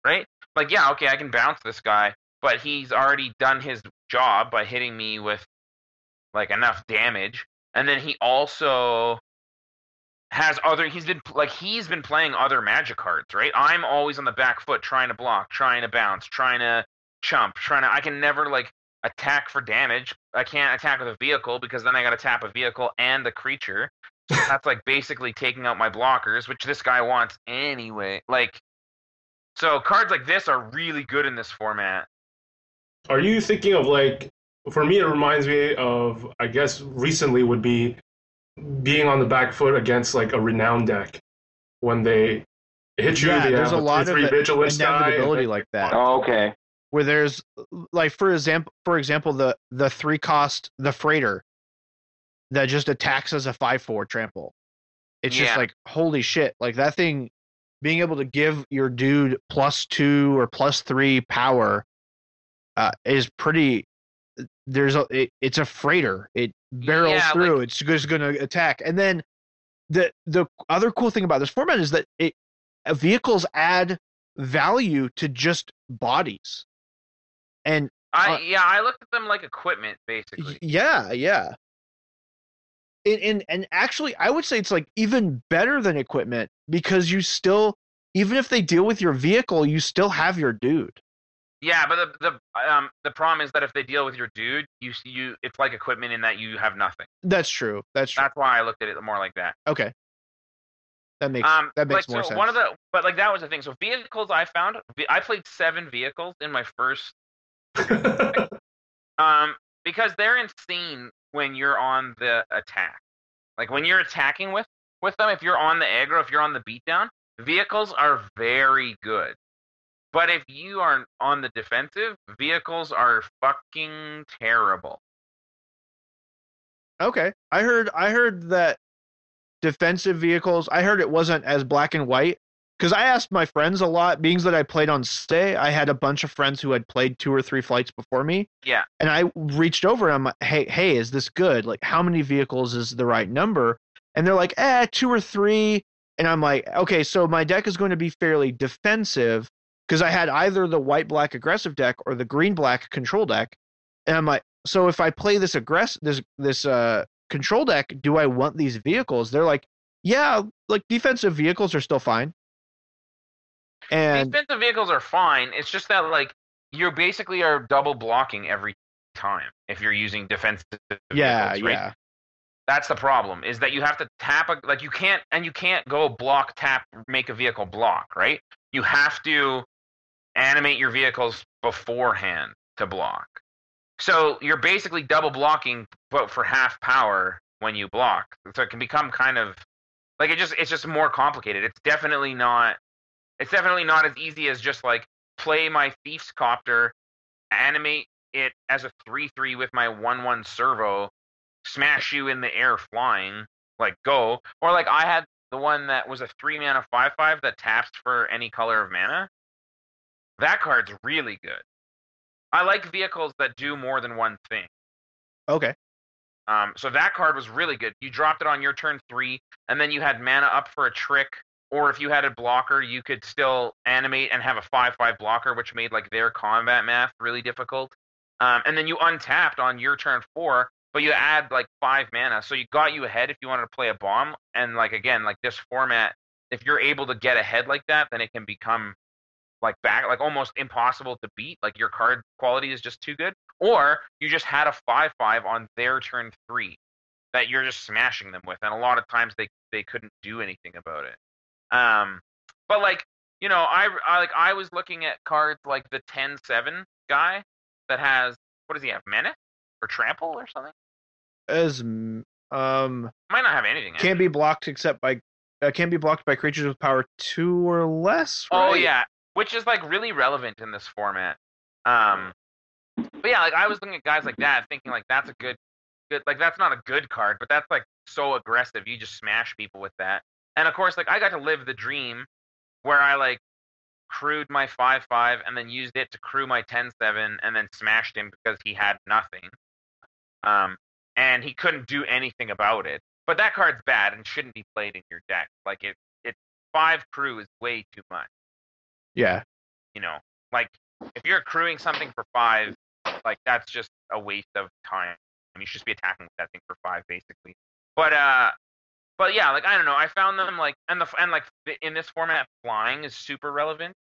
right? Like yeah, okay, I can bounce this guy, but he's already done his job by hitting me with like enough damage, and then he also has other he's been like he's been playing other magic cards right? I'm always on the back foot trying to block trying to bounce trying to chump trying to i can never like attack for damage. I can't attack with a vehicle because then i gotta tap a vehicle and a creature that's like basically taking out my blockers which this guy wants anyway like So cards like this are really good in this format. Are you thinking of like? For me, it reminds me of I guess recently would be being on the back foot against like a renowned deck when they hit you. yeah, they there's have a lot of three vigilance die, inevitability then- like that. Oh, okay. where there's like for example for example the the three cost the freighter that just attacks as a five four trample. It's just like holy shit like that thing being able to give your dude plus two or plus three power uh, is pretty there's a it, it's a freighter. It barrels Yeah, through it's just going to attack. And then the the other cool thing about this format is that it uh, vehicles add value to just bodies. And I Uh, yeah, I looked at them like equipment basically. Yeah, yeah. And, and and actually, I would say it's like even better than equipment because you still, even if they deal with your vehicle, you still have your dude. Yeah, but the the um the problem is that if they deal with your dude, you s- you it's like equipment in that you have nothing. That's true. That's true. That's why I looked at it more like that. Okay. That makes Um, that makes like, more so sense. One of the but like that was the thing. So vehicles I found, I played seven vehicles in my first [laughs] um because they're insane when you're on the attack. Like when you're attacking with with them, if you're on the aggro, if you're on the beatdown, vehicles are very good. But if you are on the defensive, vehicles are fucking terrible. Okay. I heard I heard that defensive vehicles, I heard it wasn't as black and white cuz I asked my friends a lot being that I played on stay, I had a bunch of friends who had played two or three flights before me. Yeah. And I reached over and I'm like, "Hey, hey, is this good? Like how many vehicles is the right number?" And they're like, "Eh, two or three. And I'm like, "Okay, so my deck is going to be fairly defensive because I had either the white black aggressive deck or the green black control deck." And I'm like, so if I play this aggress this this uh control deck, do I want these vehicles? They're like, yeah, like defensive vehicles are still fine. And Defensive vehicles are fine. It's just that like you basically are double blocking every time if you're using defensive yeah, vehicles, right? yeah, That's the problem is that you have to tap a like you can't and you can't go block tap make a vehicle block, right? You have to animate your vehicles beforehand to block. So you're basically double blocking but for half power when you block. So it can become kind of like it just it's just more complicated. It's definitely not it's definitely not as easy as just like play my thief's copter, animate it as a three three with my one one servo, smash you in the air flying, like go. Or like I had the one that was a three mana five five that taps for any color of mana. That card's really good. I like vehicles that do more than one thing. okay, Um, so that card was really good. You dropped it on your turn three, and then you had mana up for a trick. Or if you had a blocker, you could still animate and have a five-five blocker, which made like their combat math really difficult. Um, and then you untapped on your turn four, but you add like five mana, so you got you ahead if you wanted to play a bomb. And like again, like this format, if you're able to get ahead like that, then it can become like back like almost impossible to beat. Like your card quality is just too good. Or you just had a five five on their turn three that you're just smashing them with, and a lot of times they they couldn't do anything about it. Um, but like you know, I, I like I was looking at cards like the 10-7 guy that has what does he have menace or trample or something? as um Might not have anything. can't be blocked except by uh, can be blocked by creatures with power two or less. Oh yeah, which is like really relevant in this format. Um, but yeah, like I was looking at guys like that, thinking like that's a good, good like that's not a good card, but that's like so aggressive. You just smash people with that. And of course, like I got to live the dream where I like crewed my five five and then used it to crew my 10-7 and then smashed him because he had nothing. Um, and he couldn't do anything about it. But that card's bad and shouldn't be played in your deck. Like it, it five crew is way too much yeah, you know like if you're accruing something for five like that's just a waste of time I mean, you should just be attacking with that thing for five basically but uh but yeah like i don't know i found them like and the and like in this format flying is super relevant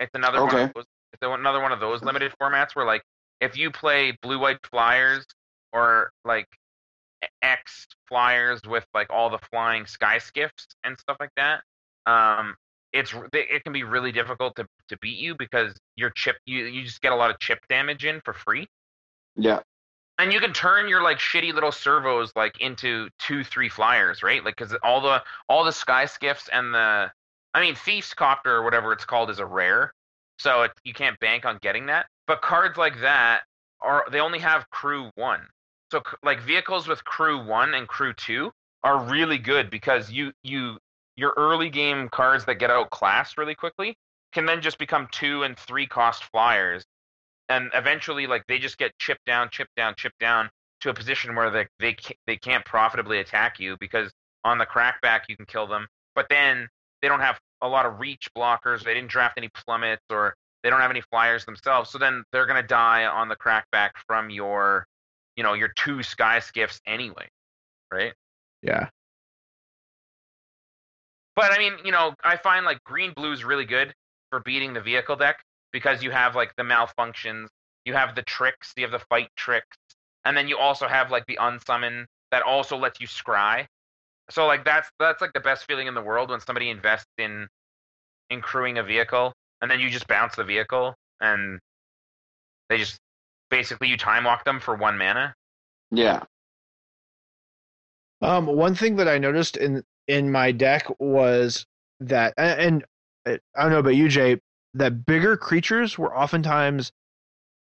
it's another one Okay. of those, it's another one of those limited formats where like if you play blue white flyers or like X flyers with like all the flying sky skiffs and stuff like that. Um, it's it can be really difficult to to beat you because your chip you you just get a lot of chip damage in for free. Yeah. And you can turn your like shitty little servos like into two, three flyers, right? Like because all the all the sky skiffs and the, I mean, Thief's Copter or whatever it's called is a rare, so it, you can't bank on getting that. But cards like that are they only have crew one, so like vehicles with crew one and crew two are really good because you you your early game cards that get outclassed really quickly can then just become two and three cost flyers and eventually like they just get chipped down chipped down chipped down to a position where they they they can't profitably attack you because on the crackback you can kill them but then they don't have a lot of reach blockers they didn't draft any plummets or they don't have any flyers themselves so then they're going to die on the crackback from your you know your two sky skiffs anyway right Yeah. But I mean, you know, I find like green blue's really good for beating the vehicle deck because you have like the malfunctions, you have the tricks, you have the fight tricks, and then you also have like the unsummon that also lets you scry. So like that's that's like the best feeling in the world when somebody invests in in crewing a vehicle and then you just bounce the vehicle and they just basically you time walk them for one mana. Yeah. Um, one thing that I noticed in in my deck was that, and, and uh, I don't know about you, Jay, that bigger creatures were oftentimes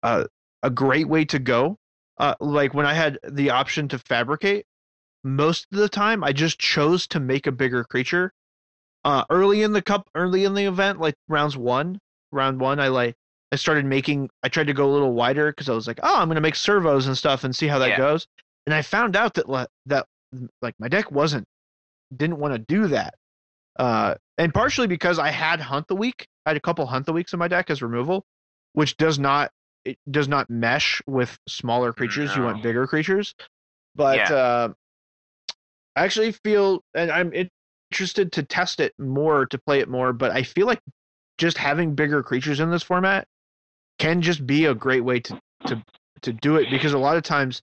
uh, a great way to go. Uh, like when I had the option to fabricate, most of the time I just chose to make a bigger creature. Uh, early in the cup, early in the event, like rounds one, round one, I like I started making. I tried to go a little wider because I was like, oh, I'm gonna make servos and stuff and see how that Yeah. goes. And I found out that le- that like my deck wasn't didn't want to do that. Uh, and partially because I had Hunt the Weak. I had a couple Hunt the Weeks in my deck as removal, which does not it does not mesh with smaller creatures. You want bigger creatures. But Yeah. uh, I actually feel, and I'm interested to test it more, to play it more. But I feel like just having bigger creatures in this format can just be a great way to to to do it because a lot of times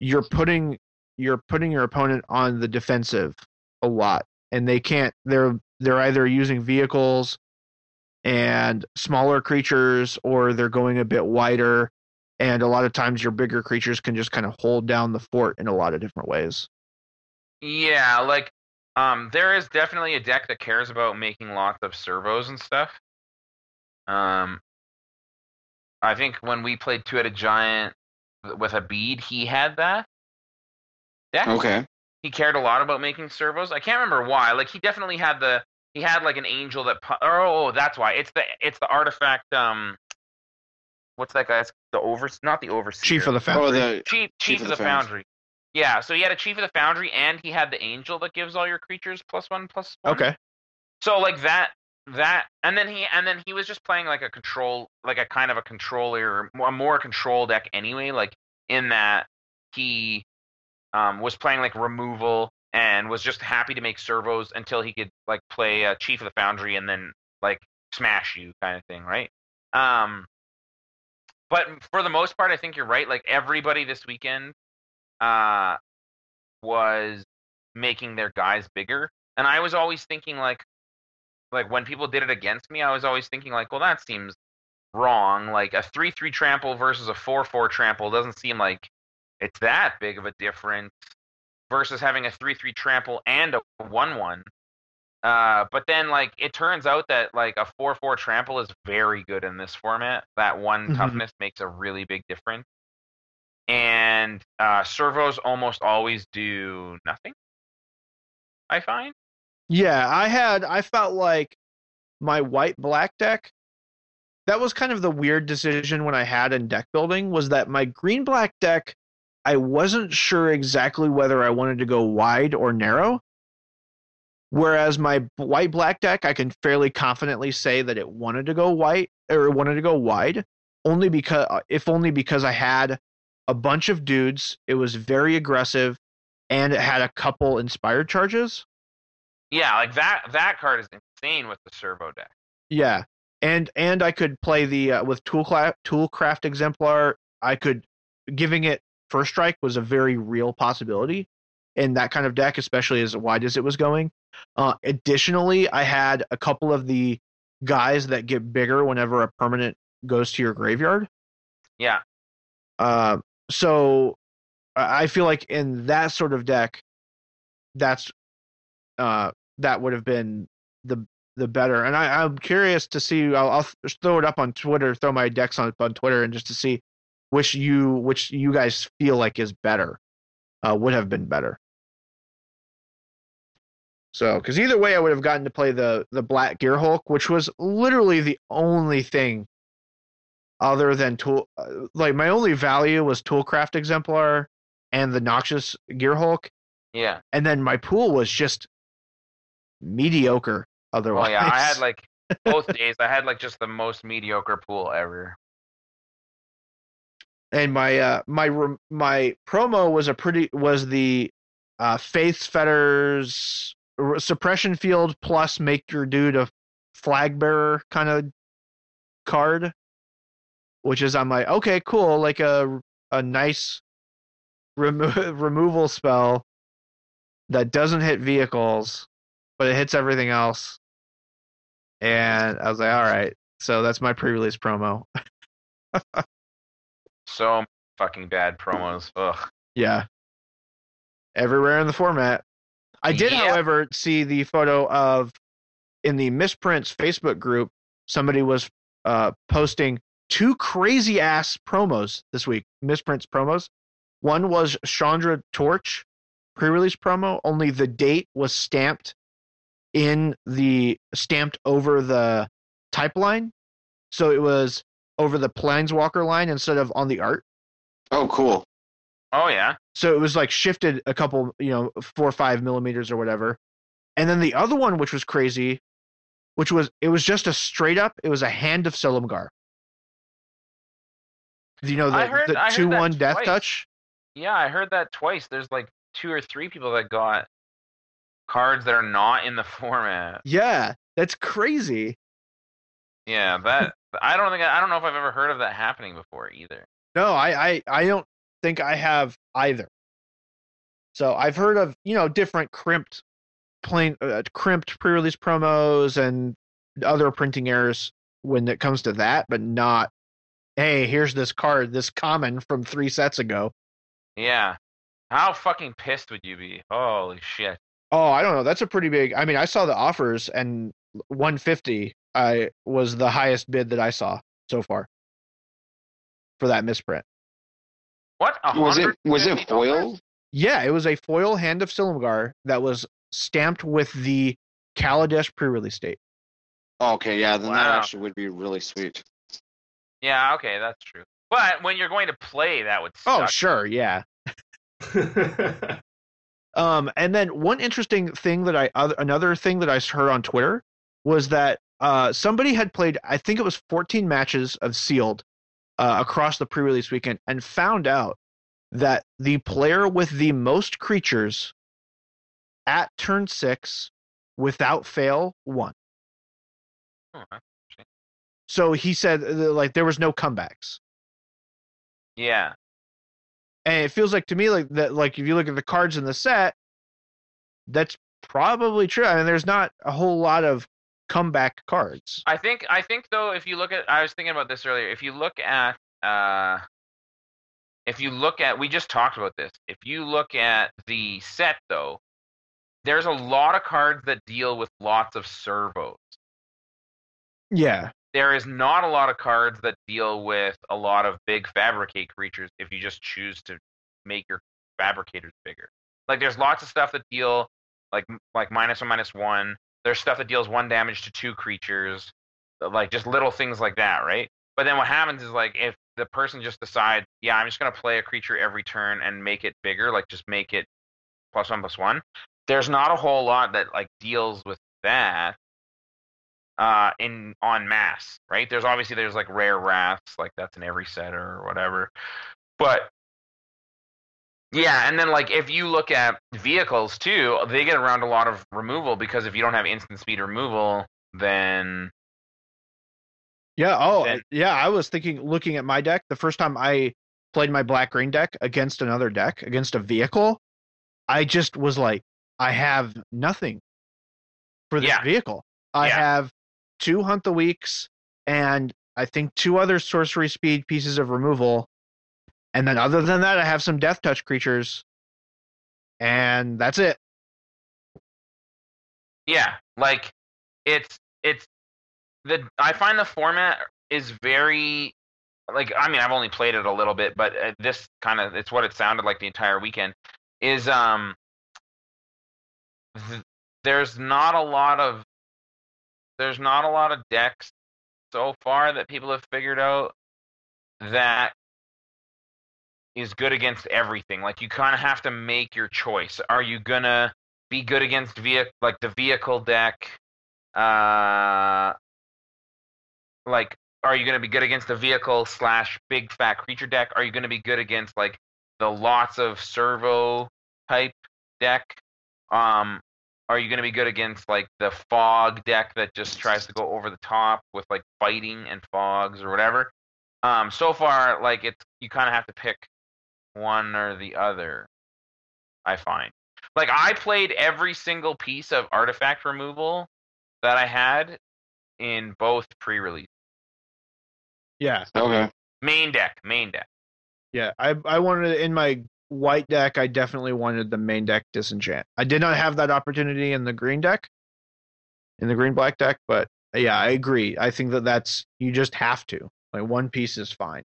you're putting you're putting your opponent on the defensive a lot and they can't they're they're either using vehicles and smaller creatures or they're going a bit wider and a lot of times your bigger creatures can just kind of hold down the fort in a lot of different ways Yeah, like um there is definitely a deck that cares about making lots of servos and stuff. Um I think when we played two-headed giant with a bead, he had that. Yeah. Okay. He cared a lot about making servos. I can't remember why. Like he definitely had the he had like an angel that pu- oh, that's why. It's the it's the artifact um what's that guy's the over not the overseer. chief of the foundry. Oh, foundry the Chief, chief, of the, foundry. Yeah, so he had a chief of the foundry, and he had the angel that gives all your creatures plus one plus one. okay So like that, that, and then he, and then he was just playing like a control, like a kind of a controller, a more control deck anyway. Like in that he um, was playing like removal and was just happy to make servos until he could like play uh, chief of the foundry and then like smash you kind of thing, right? Um, but for the most part, I think you're right. Like everybody this weekend uh, was making their guys bigger, and I was always thinking like, like when people did it against me, I was always thinking like, well, that seems wrong. Like a three-three trample versus a four-four trample doesn't seem like it's that big of a difference versus having a three-three trample and a one-one. Uh, but then like it turns out that like a four four trample is very good in this format. That one Mhm. toughness makes a really big difference. And uh, servos almost always do nothing. I find. Yeah, I had I felt like my white black deck that was kind of the weird decision when I had in deck building was that my green black deck I wasn't sure exactly whether I wanted to go wide or narrow. Whereas my white black deck I can fairly confidently say that it wanted to go white or it wanted to go wide only because if only because I had a bunch of dudes, it was very aggressive and it had a couple inspired charges. Yeah, like that that card is insane with the servo deck. Yeah, and and I could play the uh, with Toolcraft Toolcraft Exemplar. I could giving it first strike was a very real possibility in that kind of deck, especially as wide as it was going. Uh, additionally, I had a couple of the guys that get bigger whenever a permanent goes to your graveyard. Yeah. Uh, so I feel like in that sort of deck, that's uh, that would have been the the better. And I, I'm curious to see. I'll, I'll throw it up on Twitter, throw my decks on on Twitter, and just to see which you which you guys feel like is better, uh, would have been better. So, because either way, I would have gotten to play the the Black Gearhulk, which was literally the only thing other than tool. uh, Like my only value was Toolcraft Exemplar and the Noxious Gearhulk, Yeah. and then my pool was just mediocre. Otherwise, Oh yeah, I had like both days. I had like just the most mediocre pool ever. And my uh my my promo was a pretty was the uh faith's fetters suppression field plus make your dude a flag bearer kind of card which is i'm like okay cool like a a nice remo- [laughs] removal spell that doesn't hit vehicles but it hits everything else. And i was like all right. So that's my pre-release promo [laughs] So fucking bad promos. Ugh. Yeah. Everywhere in the format. I did, Yeah. however, see the photo of in the Misprints Facebook group, somebody was uh, posting two crazy ass promos this week. Misprints promos. One was Chandra Torch pre-release promo, only the date was stamped in the stamped over the type line. So it was over the Planeswalker line instead of on the art. Oh, cool. Oh yeah. so it was like shifted a couple you know four or five millimeters or whatever and then the other one which was crazy which was it was just a straight up it was a hand of Silumgar. you know the, I heard- the I two that one death twice. touch Yeah, I heard that twice. There's like two or three people that got cards that are not in the [laughs] format. yeah that's crazy Yeah, that I don't think I don't know if I've ever heard of that happening before either. no I, I i don't think i have either so i've heard of you know different crimped plain uh, crimped pre-release promos and other printing errors when it comes to that but not hey here's this card this common from three sets ago Yeah. How fucking pissed would you be? Holy shit. oh i don't know that's a pretty big i mean i saw the offers and 150 i was the highest bid that i saw so far for that misprint What? A Was it was it foil? Yeah, it was a foil hand of Silumgar that was stamped with the Kaladesh pre-release date. Oh, okay, yeah, then that actually would be really sweet. Yeah, okay, that's true. But when you're going to play, that would suck. Oh, sure, yeah. [laughs] Um, and then one interesting thing that I other, another thing that I heard on Twitter was that uh, somebody had played I think it was 14 matches of sealed uh, across the pre-release weekend and found out that the player with the most creatures at turn six without fail won. Oh, So he said uh, like there was no comebacks. Yeah. and it feels like to me like that like if you look at the cards in the set that's probably true i mean there's not a whole lot of comeback cards I think I think though if you look at I was thinking about this earlier. If you look at uh if you look at we just talked about this. If you look at the set though, there's a lot of cards that deal with lots of servos. yeah There is not a lot of cards that deal with a lot of big fabricate creatures if you just choose to make your fabricators bigger. Like there's lots of stuff that deal like like minus minus or minus one. There's stuff that deals one damage to two creatures, like just little things like that, right? But then what happens is like if the person just decides, yeah, I'm just gonna play a creature every turn and make it bigger, like just make it plus one plus one. There's not a whole lot that like deals with that uh in on mass, right? There's obviously there's like rare wraths, like that's in every set or whatever. But yeah, and then like if you look at vehicles too, they get around a lot of removal because if you don't have instant speed removal, then yeah oh Then- yeah i was thinking looking at my deck the first time i played my black green deck against another deck against a vehicle i just was like i have nothing for this Yeah. vehicle. I Yeah. have two Hunt the Weaks and I think two other sorcery speed pieces of removal. And then other than that, I have some death touch creatures. And that's it. Yeah, like it's it's the I find the format is very like I mean I've only played it a little bit, but uh, this kind of it's what it sounded like the entire weekend is um th- there's not a lot of there's not a lot of decks so far that people have figured out that is good against everything. Like you kind of have to make your choice. Are you gonna be good against vehicle like the vehicle deck? Uh, like are you gonna be good against the vehicle slash big fat creature deck? Are you gonna be good against like the lots of servo type deck? Um, are you gonna be good against like the fog deck that just tries to go over the top with like fighting and fogs or whatever? Um, so far, like it's you kind of have to pick one or the other. I find. Like I played every single piece of artifact removal that I had in both pre-release. Yeah. Okay. Main deck, main deck. Yeah. I, I wanted in my white deck, I definitely wanted the main deck disenchant. I did not have that opportunity in the green deck, in the green black deck, but yeah, I agree. I think that that's, you just have to. Like one piece is fine.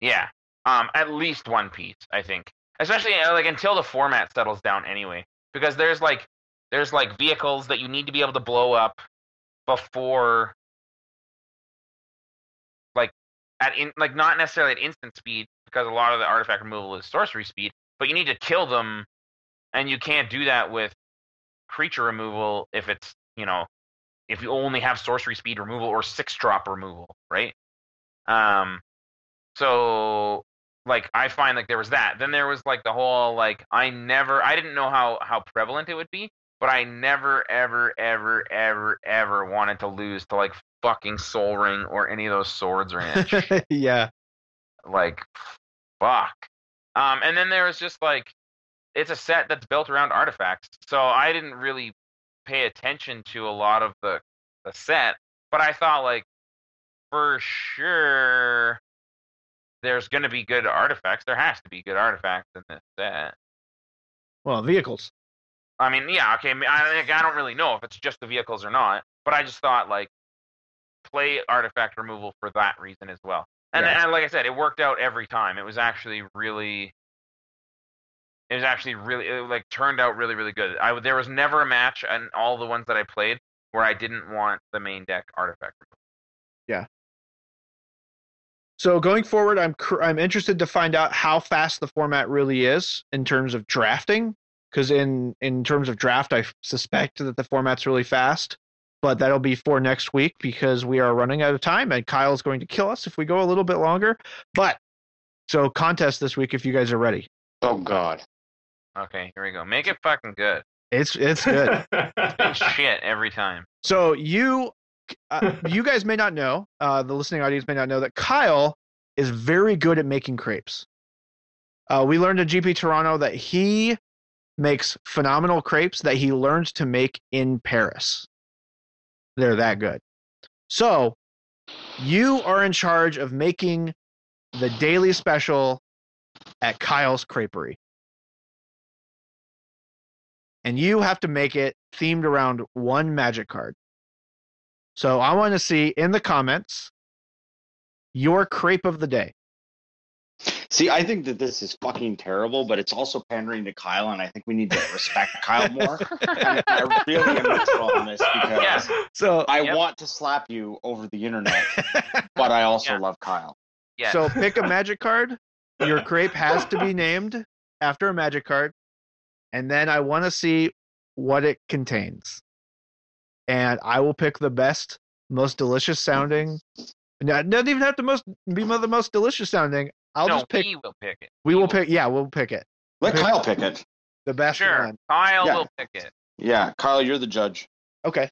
Yeah. Um, at least one piece, I think. Especially uh, like until the format settles down anyway, because there's like there's like vehicles that you need to be able to blow up before like at in like not necessarily at instant speed because a lot of the artifact removal is sorcery speed, but you need to kill them and you can't do that with creature removal if it's, you know, if you only have sorcery speed removal or six drop removal, right? Um so like I find like there was that. Then there was like the whole like I never I didn't know how how prevalent it would be, but I never ever ever ever ever wanted to lose to like fucking Sol Ring or any of those swords or any of that shit. yeah. like fuck. Um and then there was just like it's a set that's built around artifacts. So I didn't really pay attention to a lot of the the set, but I thought like for sure there's going to be good artifacts. There has to be good artifacts in this set. Well, vehicles. I mean, yeah, okay. I, mean, I, like, I don't really know if it's just the vehicles or not, but I just thought like play artifact removal for that reason as well. And, Yeah. and like I said, it worked out every time. It was actually really, it was actually really it, like turned out really really good. I there was never a match in all the ones that I played where I didn't want the main deck artifact removal. So going forward, I'm cur- I'm interested to find out how fast the format really is in terms of drafting. Because in in terms of draft, I suspect that the format's really fast. But that'll be for next week because we are running out of time, and Kyle's going to kill us if we go a little bit longer. But so contest this week if you guys are ready. Oh God. Okay, here we go. Make it fucking good. It's it's good. Been [laughs] shit every time. So you, uh, [laughs] you guys may not know, uh, the listening audience may not know that Kyle is very good at making crepes. Uh, we learned at GP Toronto that he makes phenomenal crepes that he learned to make in Paris. They're that good. So you are in charge of making the daily special at Kyle's Creperie. And you have to make it themed around one magic card. So I want to see in the comments your crepe of the day. See, I think that this is fucking terrible, but it's also pandering to Kyle, and I think we need to respect Kyle more. [laughs] And I really am neutral on this because Yeah. So I Yep. want to slap you over the internet, but I also Yeah. love Kyle. Yeah. so pick a magic card. Your crepe has to be named after a magic card, and then I want to see what it contains. And I will pick the best, most delicious sounding. No, it doesn't even have to most be the most delicious sounding. I'll no, just pick. we will pick it. We will pick. Yeah, we'll pick it. Let Pick- Kyle pick it. The best Sure, one. Kyle Yeah. will pick it. Yeah, Kyle, you're the judge. Okay.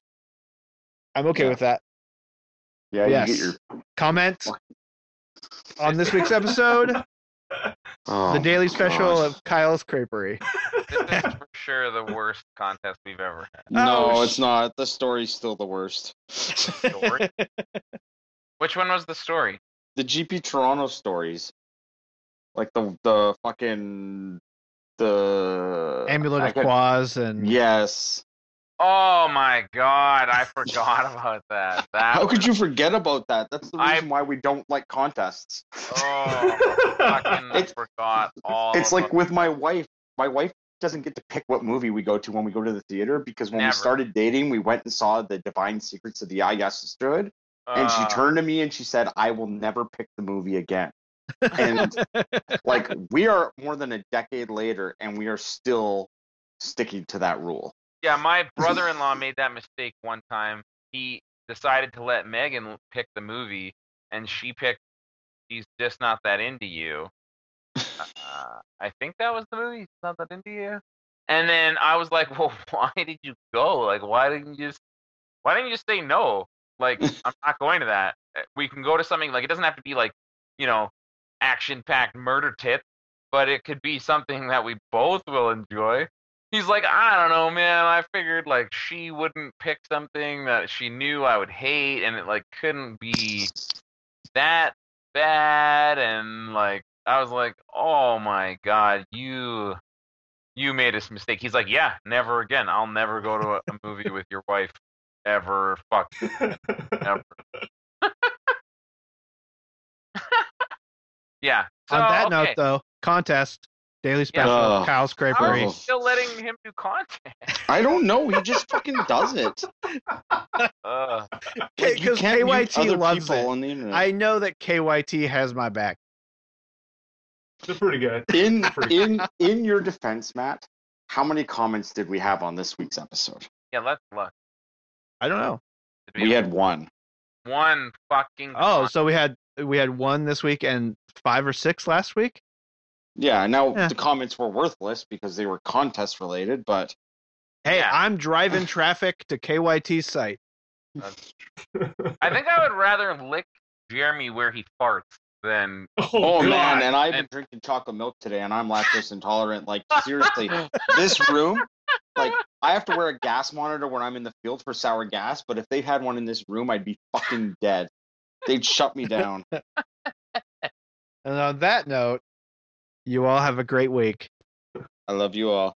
I'm okay Yeah. with that. Yeah, Yes. you get your Comment on this week's episode. [laughs] Oh, the daily special God. of Kyle's Creperie. [laughs] This is for sure the worst contest we've ever had. No, Oh, it's not. The story's still the worst. Story? [laughs] Which one was the story? The GP Toronto stories, like the the fucking the Amulet I of could- Quoz and Yes. Oh my god, I forgot about that. [laughs] That How could you forget about that? That's the I- reason why we don't like contests. Oh, fucking [laughs] It's- forgot all. It's like with my wife. My wife doesn't get to pick what movie we go to when we go to the theater because when Never. we started dating, we went and saw the Divine Secrets of the Yaya Sisterhood, and she turned to me and she said, "I will never pick the movie again." And [laughs] like we are more than a decade later, and we are still sticking to that rule. Yeah, my [laughs] brother-in-law made that mistake one time. He decided to let Megan pick the movie, and she picked "She's Just Not That Into You." Uh, I think that was the movie. She's Not That Into You. And then I was like, [laughs] "Well, why did you go? Like, why didn't you just, why didn't you just say no? Like, [laughs] I'm not going to that. Uh, We can go to something like it doesn't have to be like, you know, action-packed murder tip, but it could be something that we both will enjoy." He's like, I don't know, man. I figured like she wouldn't pick something that she knew I would hate, and it like couldn't be that bad. And like, I was like, oh my god, you you made a mistake. He's like, yeah, never again. I'll never go to a, a movie with your wife ever. Fuck ever. [laughs] [laughs] yeah. So, On that okay. note, though, contest daily special Ugh. of Kyle's how are Creperie. you Oh. still letting him do content? [laughs] I don't know. He just fucking does it. [laughs] Like, you Because can't KYT loves it. on the. I know that KYT has my back. They're pretty good. in Pretty- in in your defense, Matt, how many comments did we have on this week's episode? yeah, let's look. I don't know. Did We had one. one fucking. Oh, con- so we had we had one this week and five or six last week. Yeah, now Yeah. the comments were worthless because they were contest related, but Hey, Yeah. I'm driving [laughs] traffic to KYT's site. I think I would rather lick Jeremy where he farts than. Oh, oh, God. man, and I've been And- drinking chocolate milk today and I'm lactose intolerant. Like [laughs] seriously, this room, like I have to wear a gas monitor when I'm in the field for sour gas, but if they had one in this room, I'd be fucking dead. They'd shut me down. [laughs] And on that note, you all have a great week. I love you all.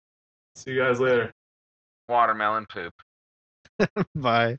See you guys later. Watermelon poop. [laughs] Bye.